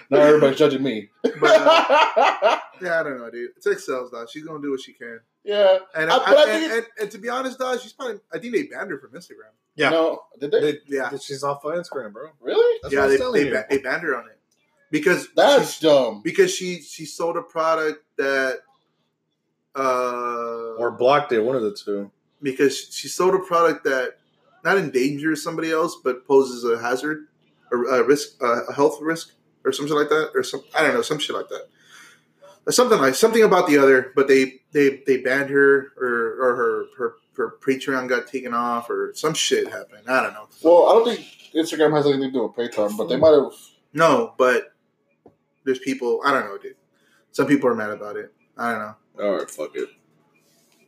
now everybody's judging me. But, uh, yeah, I don't know, dude. Sex sells, though. She's gonna do what she can. yeah. And I- I, I and, and, and to be honest, dog, she's probably. I think they banned her from Instagram. Yeah. No, did they? They- Yeah. She's off of Instagram, bro. really? That's yeah, what they they, ba- they banned her on it because That's she's- dumb. because she she sold a product that uh or blocked it. One of the two. because she sold a product that not endangers somebody else but poses a hazard or a risk uh, a health risk or something like that or some I don't know some shit like that. Or something like something about the other, but they they they banned her or or her her her Patreon got taken off or some shit happened. I don't know. Well, I don't think Instagram has anything to do with Patreon, but they might have. No, but there's people. I don't know, dude. Some people are mad about it. I don't know, All right, fuck it.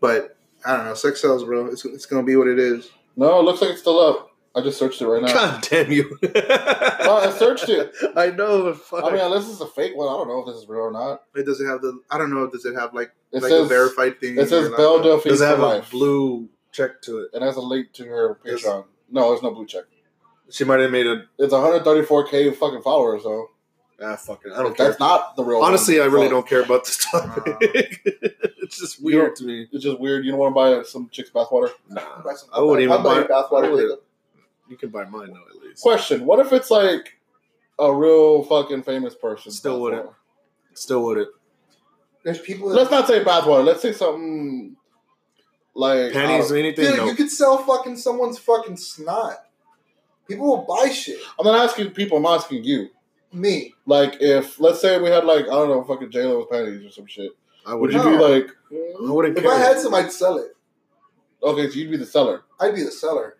but I don't know. Sex sells, bro. It's it's gonna be what it is. No, it looks like it's still up. I just searched it right now. God damn you! No, I searched it. I know, but fuck. I mean, unless it's a fake one, I don't know if this is real or not. It doesn't have the. I don't know. Does it have like It like a verified thing? it says Belle a- Delphine Does it have for a blue check to it? It has a link to her Yes. Patreon. No, there's no blue check. She might have made a. It's 134k fucking followers though. Ah, fuck it. I don't If care. That's not the real. Honestly, I really fuck. don't care about this topic. it's just You weird to me. It's just weird. You don't want to buy some chick's bathwater. Nah, Buy some- I wouldn't even I'll buy buy. bathwater, I wouldn't- Jacob. You can buy mine though, at least. Question: What if it's like a real fucking famous person? Still wouldn't. Still would it? There's people. Let's not say bathwater. Let's say something like Panties, or anything? dude, no. you could sell fucking someone's fucking snot. People will buy shit. I'm not asking people. I'm asking you. Me, Like, if let's say we had like I don't know, fucking J Lo's panties or some shit. I Would you be like, I wouldn't if care. I had some, I'd sell it. okay, so you'd be the seller? I'd be the seller.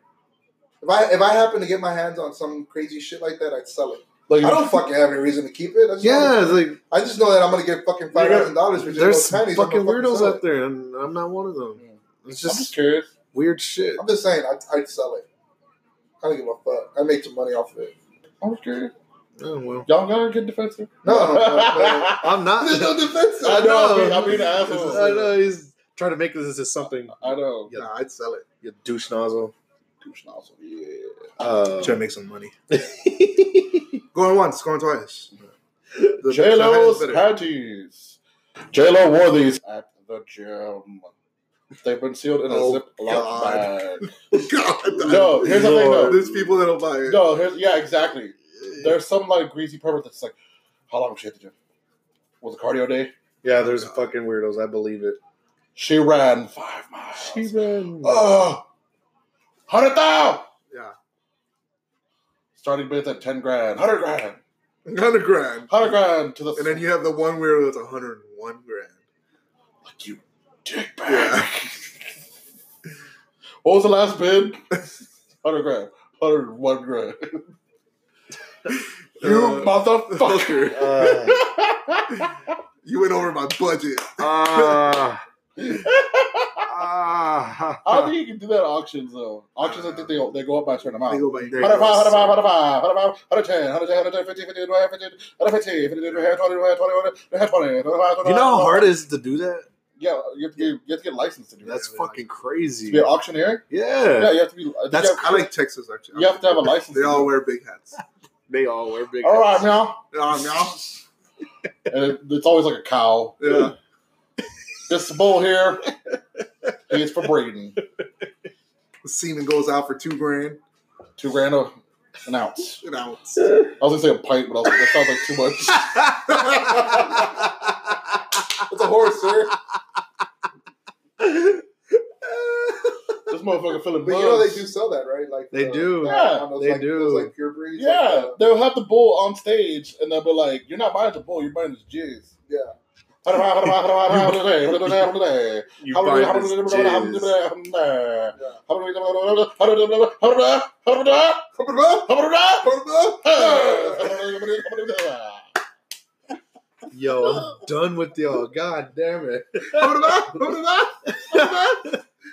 If I if I happen to get my hands on some crazy shit like that, I'd sell it. Like, I don't fucking have any reason to keep it. I just yeah, it's like I just know that I'm gonna get fucking five thousand dollars for there's just those panties. Fucking weirdos sell out there, and I'm not one of them. It's I'm just just curious. weird shit. I'm just saying, I'd, I'd sell it. I don't give a fuck. I make some money off of it. I'm just curious. Oh well, Y'all gotta get defensive. No, no, no, no. I'm not. There's no defensive. I know. I mean. I mean, asshole. I know he's trying to make this into something. I know. Yeah. Nah, I'd sell it. You douche nozzle. Douche nozzle. Yeah. Uh, Try to make some money. Going once, going twice. The- J the higher Lo's panties. J Lo wore these at the gym. They've been sealed in a Oh, Ziploc God. bag. God, No, here's the thing, though. There's people that'll buy it. No, here's yeah, exactly. There's some like greasy pervert that's like, how long was she at the gym? Was it cardio day? Yeah, there's fucking weirdos. I believe it. She ran five miles. She ran. Oh, hundred thousand. Yeah. Starting bid at ten grand, hundred grand, Hundred grand. hundred grand to the. And then you have the one where it's 101 grand. like you dick bag. what was the last bid? Hundred grand, hundred one grand. you Uh, motherfucker. Uh, You went over my budget. ah, ah. I don't think you can do that at auctions though. Auctions, I think they they go up by a certain amount. They go by There Hundred you know how hard it is to do that? Yeah, you have to get you have to get licensed to do That's that. That's fucking To crazy. be an auctioneer. Yeah. Yeah, you have to be. That's- have, I like Texas actually. you have to have a license. They all wear big hats. They all wear big. it. All right, hats. now. Yeah, meow. And it, it's always like a cow. Yeah. This bull here is for breeding. The semen goes out for two grand Two grand a, an ounce. an ounce. I was gonna say a pint, but I was like, that sounds like too much. It's a horse, sir. This motherfucker feeling But bugs. you know they do sell that, right? Like They uh, do. that- Yeah, on those, they like, do. Those, like pure breeds. Yeah, like, uh, they'll have the bull on stage, and they'll be like, "You're not buying the bull, you're buying his jizz." Yeah. You You buy this. Yo, I'm done with y'all. God damn it.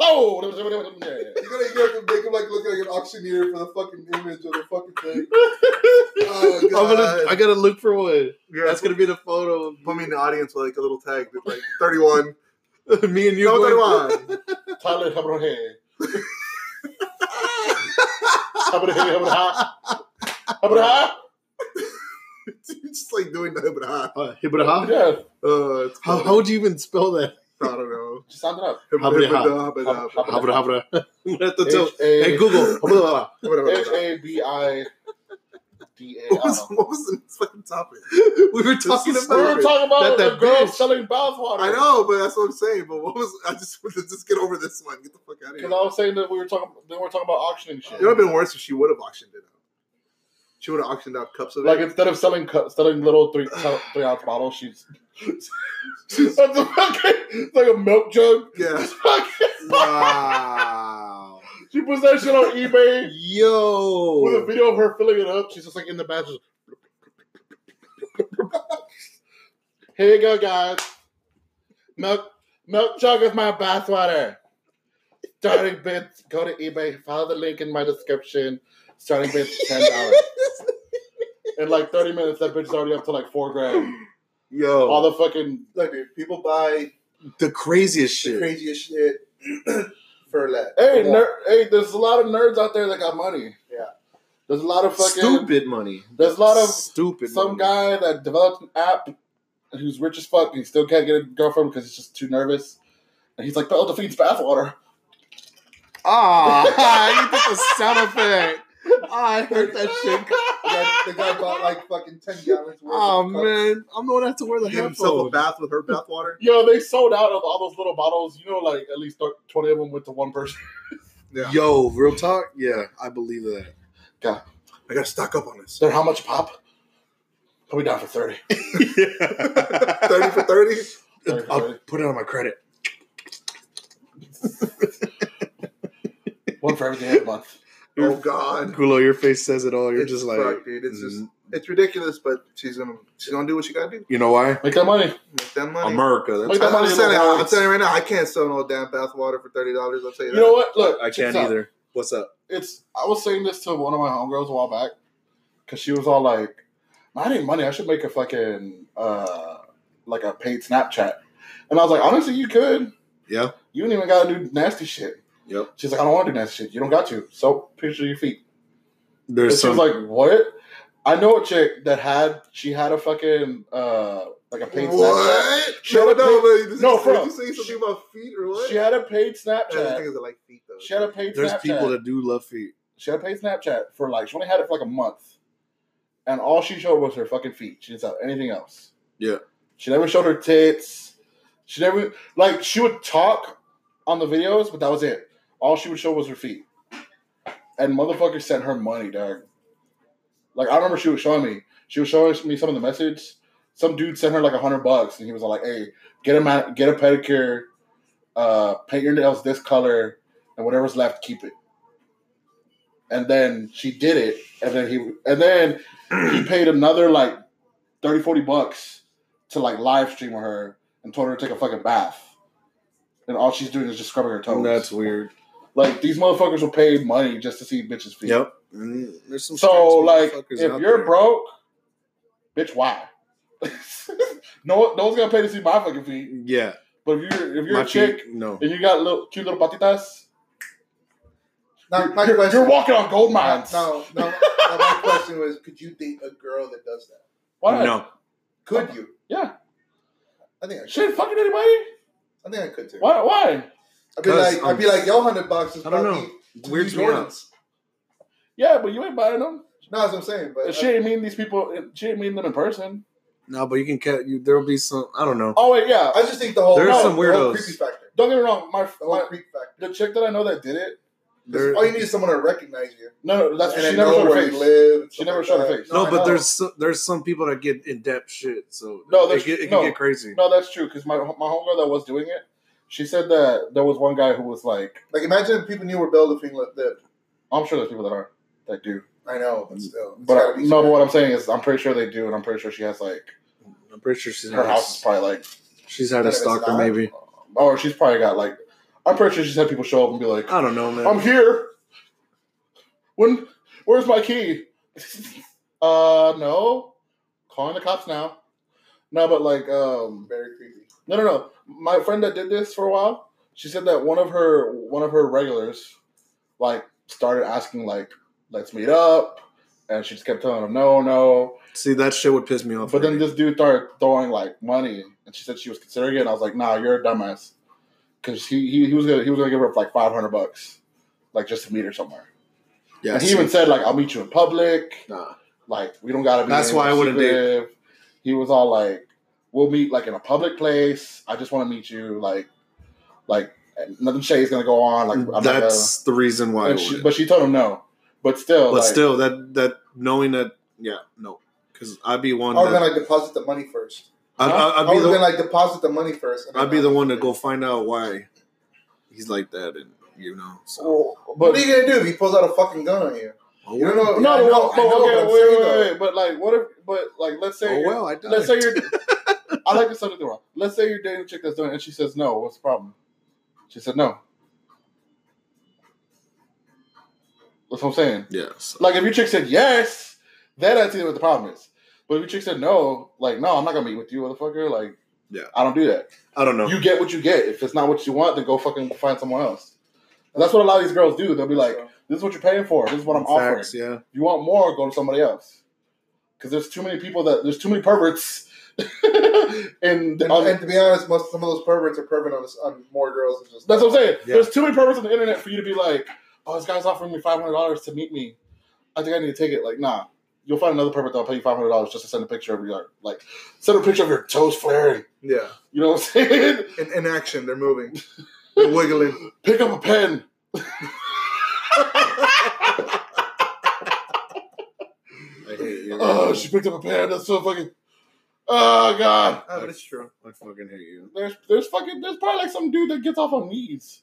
Sold. You're gonna, you have to make him like look like an auctioneer for the fucking image of the fucking thing. Oh, I'm gonna, I gotta look for one. Yeah, That's gonna be the photo of put me in the audience with like a little tag that's like 31. me and you. No, going- 31. Tyler, how about here? How about here? How about How about It's just like doing that, but ah, Uh, Hibbada-ha? Yeah, uh, it's How, how would you even spell that? I don't know. just sound it up. Habba-da-ha. Habba-da, habba-da. Habra, habra. I'm gonna have to tell. Hey Google. Habba-da-ha. H A B I D A. What was, what was the fucking topic? We were talking is We were talking about That- the girl bitch. selling bathwater. I know, but that's what I'm saying. But what was I just let's just get over this one. Get the fuck out of here. Because I was saying that we were talking. Then we were talking about auctioning shit. It would have been worse if she would have auctioned it out. She would have auctioned out cups of it. Like instead of selling cu- selling little three three ounce bottles, she's she's that's a fucking it's like a milk jug. yeah. Wow. she puts that shit on eBay Yo. with a video of her filling it up. She's just like in the. Just, Here you go, guys. Milk milk jug is my bathwater. Starting bid. Go to eBay. Follow the link in my description. Starting bid ten dollars. In like thirty minutes, that bitch is already up to like four grand. Yo. All the fucking Look, dude, people buy the craziest the shit. craziest shit for that. hey, For ner- hey, there's a lot of nerds out there that got money. Yeah. There's a lot of fucking Stupid money. There's a lot of stupid. some money. guy that developed an app who's rich as fuck and he still can't get a girlfriend because he's just too nervous. And he's like, Belle Delphine's bathwater. Ah, you did the sound effect. I heard that shit. The guy, the guy bought like fucking ten gallons. Worth Oh of cups. man, I'm the one that have to wear the Gave himself a headphones. bath with her bath water. Yo, they sold out of all those little bottles. You know, like at least 20 of them went to one person. Yeah. Yo, real talk. Yeah, I believe that. I gotta stock up on this. So how much pop? Put me down for 30. Thirty for thirty. I'll put it on my credit. One for every day of the month. Oh God. Kulo, your face says it all. You're It's just like, fucked, dude. It's just mm, It's ridiculous, but she's gonna she's gonna do what she gotta do. You know why? Make that money. Make that money. America. That's Make that I'm, money telling you, I'm telling you right now, I can't sell no damn bath water for thirty dollars. I'll tell you You that. know what? Look, I can't this out. either. What's up? It's. I was saying this to one of my homegirls a while back because she was all like, "I need money. I should make a fucking uh like a paid Snapchat." And I was like, "Honestly, you could. Yeah. You don't even gotta do nasty shit." Yep. She's like, "I don't want to do nasty shit. You don't got to. So picture your feet." And There's she some. was like, "What?" I know a chick that had she had a fucking uh like a paid Snapchat. What? She No, had a no, paid- no, did for you say something about feet or what? She had a paid Snapchat. I Snapchat. think it's like feet though. She had a paid Snapchat. there's Snapchat. people that do love feet. She had a paid Snapchat for like she only had it for like a month, and all she showed was her fucking feet. She didn't have anything else. Yeah. She never showed her tits. She never like she would talk on the videos, but that was it. All she would show was her feet. And motherfucker sent her money, dog. Like I remember she was showing me. She was showing me some of the message. Some dude sent her like a hundred bucks, and he was like, "Hey, get a get a pedicure, uh, paint your nails this color, and whatever's left, keep it." And then she did it, and then he and then he paid another like 30, 40 bucks to like live stream with her and told her to take a fucking bath. And all she's doing is just scrubbing her toes. That's weird. Like these motherfuckers will pay money just to see bitches' feet. Yep. And there's some So like, if you're there. broke, bitch, why? no, no one's gonna pay to see my fucking feet. yeah, But if you're if you're my a chick feet, no. and you got little cute little patitas, Now, you're, my you're- question. you're walking on gold mines. No, no. no, my question was: Could you date a girl that does that? Why? No, Could you? Yeah. I think I could. Shit, fucking anybody? I think I could too. Why? Why? I'd be 'Cause, like, I'd be um, like, yo, hundred bucks is I don't probably know. to Weirds New me out. Jordans. Yeah, but you ain't buying them. No, that's what I'm saying. But She ain't mean these people. She ain't mean them in person. no, but you can catch. You there'll be some. I don't know. Oh wait, yeah. I just think the whole There's no, some the whole weirdos. creepy factor. Don't get me wrong. My, The whole my creep factor. the chick that I know that did it. There- all you need is someone to recognize you. No, no, that's and she never showed her face. live. She never like showed her face. no, I but there's so, there's some people that get in depth shit. So No, it, that's- get, it no. can get crazy. No, that's true. Because my my homegirl that was doing it, she said that there was one guy who was like, like imagine if people knew where Belle Delphine lived. I'm sure there's people that are that do, I know, but still. It's but gotta I, be no. But what I'm saying is, I'm pretty sure they do, and I'm pretty sure she has like I'm pretty sure she's her had, house is probably like, she's had a it's stalker not. maybe. or she's probably got like, I'm pretty sure she's had people show up and be like, I don't know, man. I'm here. When? Where's my key? uh, no. Calling the cops now. No, but like, um, very creepy. no, no, no. My friend that did this for a while, she said that one of her one of her regulars, like, started asking like, "Let's meet up," and she just kept telling him, "No, no." See, that shit would piss me off. But then this dude started throwing like money, and she said she was considering it. And I was like, "Nah, you're a dumbass," because he, he he was gonna he was gonna give her like five hundred bucks, like just to meet her somewhere. yeah, and he see, even said like, "I'll meet you in public." nah. Like we don't gotta be. That's why I wouldn't secretive. He was all like, "We'll meet like in a public place. I just want to meet you. Like, like nothing shady is gonna go on. Like I'm not gonna-" that's the reason why. She, but she told him no. But still, but like, still, that that knowing that, yeah, no, because I'd be one. I would have That, been like deposit the money first. I'd, Huh? I'd, I I'd be have been like deposit the money first. and I'd be the one to go find out why he's like that, and you know. So Well, What are you gonna do if he pulls out a fucking gun on you? oh, You don't know. no, I no, know, but, I know, okay, but I'm wait, saying, wait, though. wait, But like, what if? But like, let's say, Oh you're- well, I died. let's say you're. I like to say something wrong. Let's say you're dating a chick that's doing, it and she says no. What's the problem? She said no. That's what I'm saying. Yes. Like if your chick said yes, then I'd see what the problem is. But if your chick said no, like no, I'm not gonna meet with you, motherfucker. Like, Yeah. I don't do that. I don't know. You get what you get. If it's not what you want, then go fucking find someone else. And that's what a lot of these girls do. They'll be like, "This is what you're paying for. This is what I'm offering. Yeah. If you want more, go to somebody else." Because there's too many people that there's too many perverts. and And, on, and to be honest, most some of those perverts are pervert on, on more girls. Than just that's what I'm saying. Yeah. There's too many perverts on the internet for you to be like, "Oh, this guy's offering me five hundred dollars to meet me. I think I need to take it." Like, nah. You'll find another pervert that'll pay you five hundred dollars just to send a picture of your like send a picture of your toes flaring. Yeah, You know what I'm saying? in, in action, they're moving, they're wiggling. Pick up a pen. I hate you. Oh, she picked up a pen. That's so fucking. Oh god. But it's true. I fucking hate you. There's there's fucking there's probably like some dude that gets off on knees.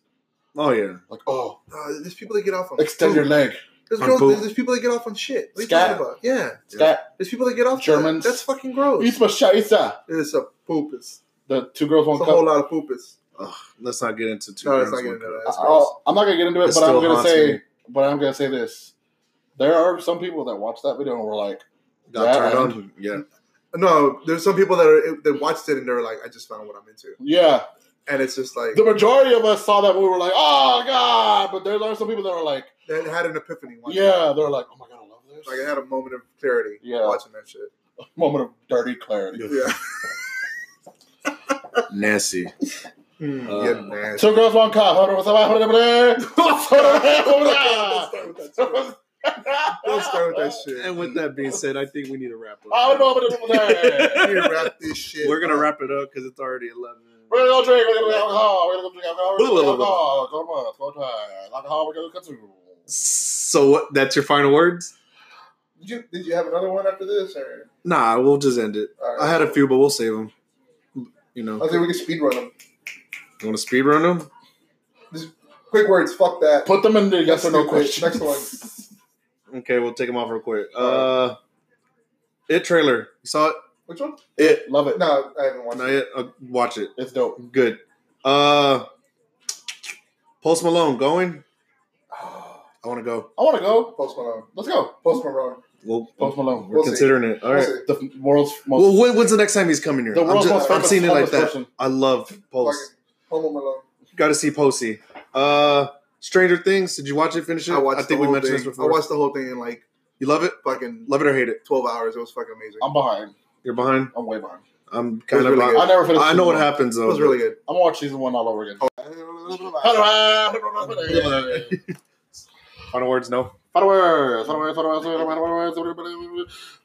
Oh yeah. Like oh, Uh, there's people that get off on extend your leg. There's girls. poop. There's people that get off on shit. What are you Scat. about? Yeah. Scat. There's people that get off. Germans. that. That's fucking gross. Eat my shaisa. It's a poopus. The two girls, one It's a cup. whole lot of poopus. Ugh, let's not get into two. No, let's girls, not get into that. I- gross. I'll- I'm not gonna get into it, It but I'm gonna say, me. but I'm gonna say this: there are some people that watch that video and were like, Got turned on. Yeah. No, there's some people that are that watched it and they're like, I just found what I'm into, "Yeah." and it's just like The majority of us saw that movie, were like, "Oh God!" But there are some people that are like, they had an epiphany. watching "Yeah," they're like, "Oh my God, I love this." like I had a moment of clarity Yeah. watching that shit. A moment of dirty clarity. Yeah, Nasty. mm, Uh, yeah, man. Two girls, one cup. Don't start with that shit. Don't start with that shit. And with that being said, I think we need to wrap I would up. know, but We need to wrap this shit. We're gonna up. wrap it up because it's already eleven. We're gonna go drink. We're gonna go alcohol. We're gonna go drink alcohol. We're gonna go alcohol. Come on, go try alcohol. We're gonna go So what? That's your final words? Did you did you have another one after this or? Nah, we'll just end it. All right. I had a few, but we'll save them. You know, I think we can speed run them. you want to speed run them? Just quick words. Fuck that. Put them in the yes or no Next question. Next one. Okay, we'll take them off real quick. Uh, it trailer. You saw it? Which one? It. Love it. No, I haven't watched it. Uh, watch it. It's dope. Good. Uh, Post Malone going. I want to go. I want to go. Post Malone. Let's go. Post Malone. Well, Post Malone. we're We'll see. considering it. All right. We'll The world's most. Well, when, when's the next time he's coming here? the I'm, world's just, most I'm seeing it like that. person. I love Post. Homo Malone. Got to see Posey. Uh, Stranger Things. Did you watch it? Finish it? I watched. I think the we whole mentioned thing. this before. I watched the whole thing in like you love it? fucking Love it or hate it? twelve hours. It was fucking amazing. I'm behind. You're behind. I'm way behind. I'm kind of. really behind. I never finished. I know what one. happens though. it was really good. I'm gonna watch season one all over again. Oh. Final words, no. Final words. Final words.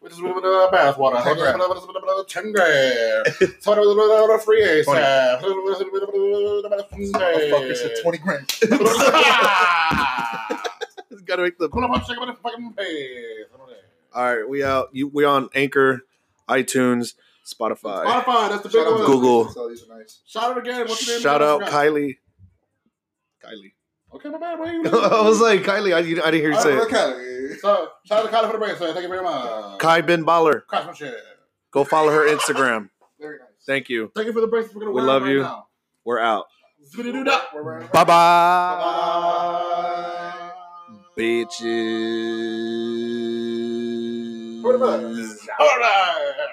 Which is bathwater. Tengray. Final words. Free ASAP. Motherfucker said twenty grand. Got to make the. Pull up on second minute fucking pay. All right, we out. You, we on Anchor, iTunes, Spotify. Spotify, that's the big Shout out one. to Google. These are- these are nice. Shout out again. What's your name? Shout I out forgot. Kylie. Kylie. Okay, my bad. Why I was like Kylie. I, you- I didn't hear you say it. Okay. So, shout out to Kylie for the break. So, thank you very much. Kai Ben Baller. Craftsmanship. Go follow her Instagram. Very nice. Thank you. Thank you for the break. We're gonna We love right you. Now. We're out. We're wearing- Bye bye, Bye. bitches. What about- All right.